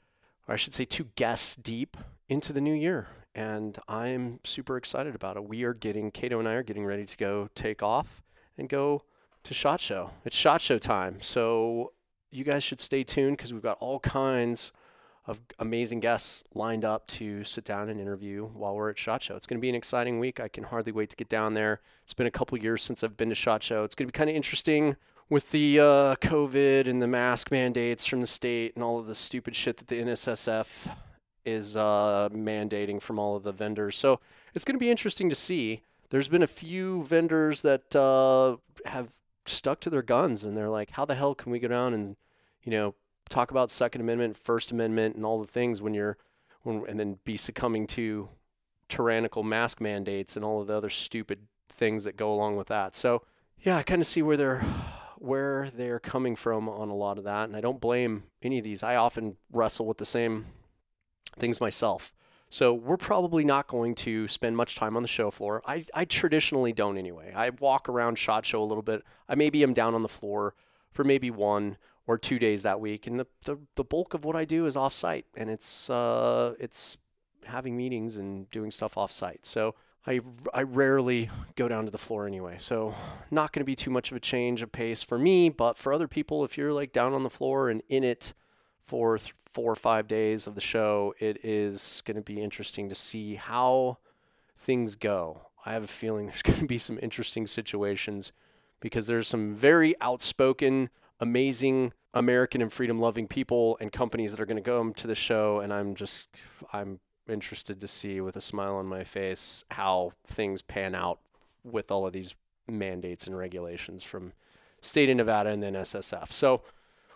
or I should say, two guests deep into the new year. And I'm super excited about it. We are getting, Cato and I are getting ready to go take off and go to SHOT Show. It's SHOT Show time. So you guys should stay tuned because we've got all kinds of amazing guests lined up to sit down and interview while we're at SHOT Show. It's going to be an exciting week. I can hardly wait to get down there. It's been a couple years since I've been to SHOT Show. It's going to be kind of interesting with the uh, COVID and the mask mandates from the state and all of the stupid shit that the NSSF is uh, mandating from all of the vendors. So it's going to be interesting to see. There's been a few vendors that uh, have stuck to their guns and they're like, how the hell can we go down and, you know, talk about Second Amendment, First Amendment, and all the things when you're, when, and then be succumbing to tyrannical mask mandates and all of the other stupid things that go along with that. So yeah, I kind of see where they're where they're coming from on a lot of that, and I don't blame any of these. I often wrestle with the same things myself. So we're probably not going to spend much time on the show floor. I, I traditionally don't anyway. I walk around shot show a little bit. I maybe am down on the floor for maybe one or two days that week, and the the, the bulk of what I do is off site, and it's uh it's having meetings and doing stuff off site. So I, I rarely go down to the floor anyway. So not going to be too much of a change of pace for me, but for other people, if you're like down on the floor and in it for th- four or five days of the show, it is going to be interesting to see how things go. I have a feeling <laughs> there's going to be some interesting situations because there's some very outspoken, amazing American and freedom loving people and companies that are going to come to the show. And I'm just, I'm interested to see with a smile on my face how things pan out with all of these mandates and regulations from state of Nevada and then SSF. So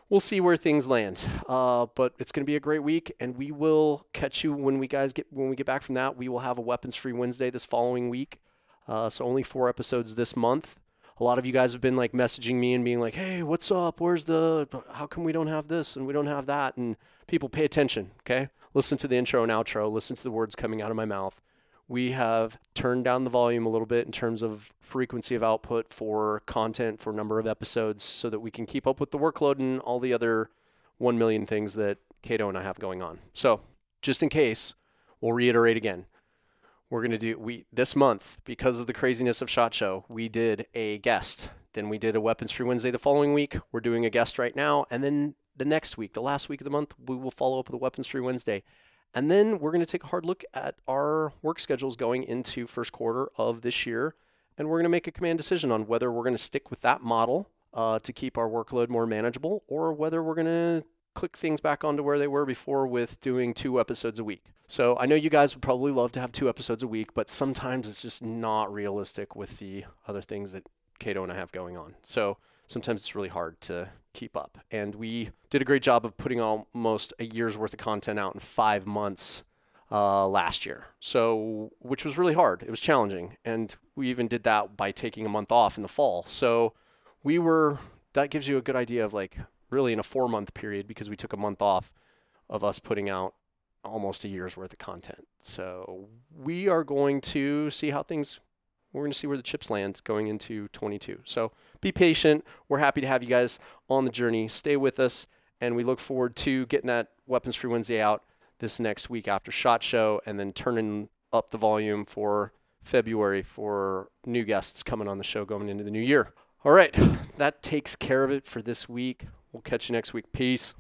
we'll see where things land. Uh, but it's going to be a great week, and we will catch you when we guys get when we get back from that. We will have a weapons free Wednesday this following week. Uh, so only four episodes this month. A lot of you guys have been like messaging me and being like, "Hey, what's up? Where's the? How come we don't have this and we don't have that?" And people pay attention. Okay, listen to the intro and outro. Listen to the words coming out of my mouth. We have turned down the volume a little bit in terms of frequency of output for content for number of episodes, so that we can keep up with the workload and all the other one million things that Cato and I have going on. So, just in case, we'll reiterate again we're going to do we this month because of the craziness of shot show we did a guest then we did a weapons free wednesday the following week we're doing a guest right now and then the next week the last week of the month we will follow up with a weapons free wednesday and then we're going to take a hard look at our work schedules going into first quarter of this year and we're going to make a command decision on whether we're going to stick with that model uh, to keep our workload more manageable or whether we're going to click things back onto where they were before with doing two episodes a week. So I know you guys would probably love to have two episodes a week, but sometimes it's just not realistic with the other things that Cato and I have going on. So sometimes it's really hard to keep up. And we did a great job of putting almost a year's worth of content out in five months uh, last year. So, which was really hard. It was challenging. And we even did that by taking a month off in the fall. So we were, that gives you a good idea of like really in a four month period because we took a month off of us putting out almost a year's worth of content. So we are going to see how things we're going to see where the chips land going into 22. So be patient. We're happy to have you guys on the journey. Stay with us, and we look forward to getting that Weapons Free Wednesday out this next week after SHOT Show, and then turning up the volume for February for new guests coming on the show going into the new year. All right, that takes care of it for this week. We'll catch you next week. Peace.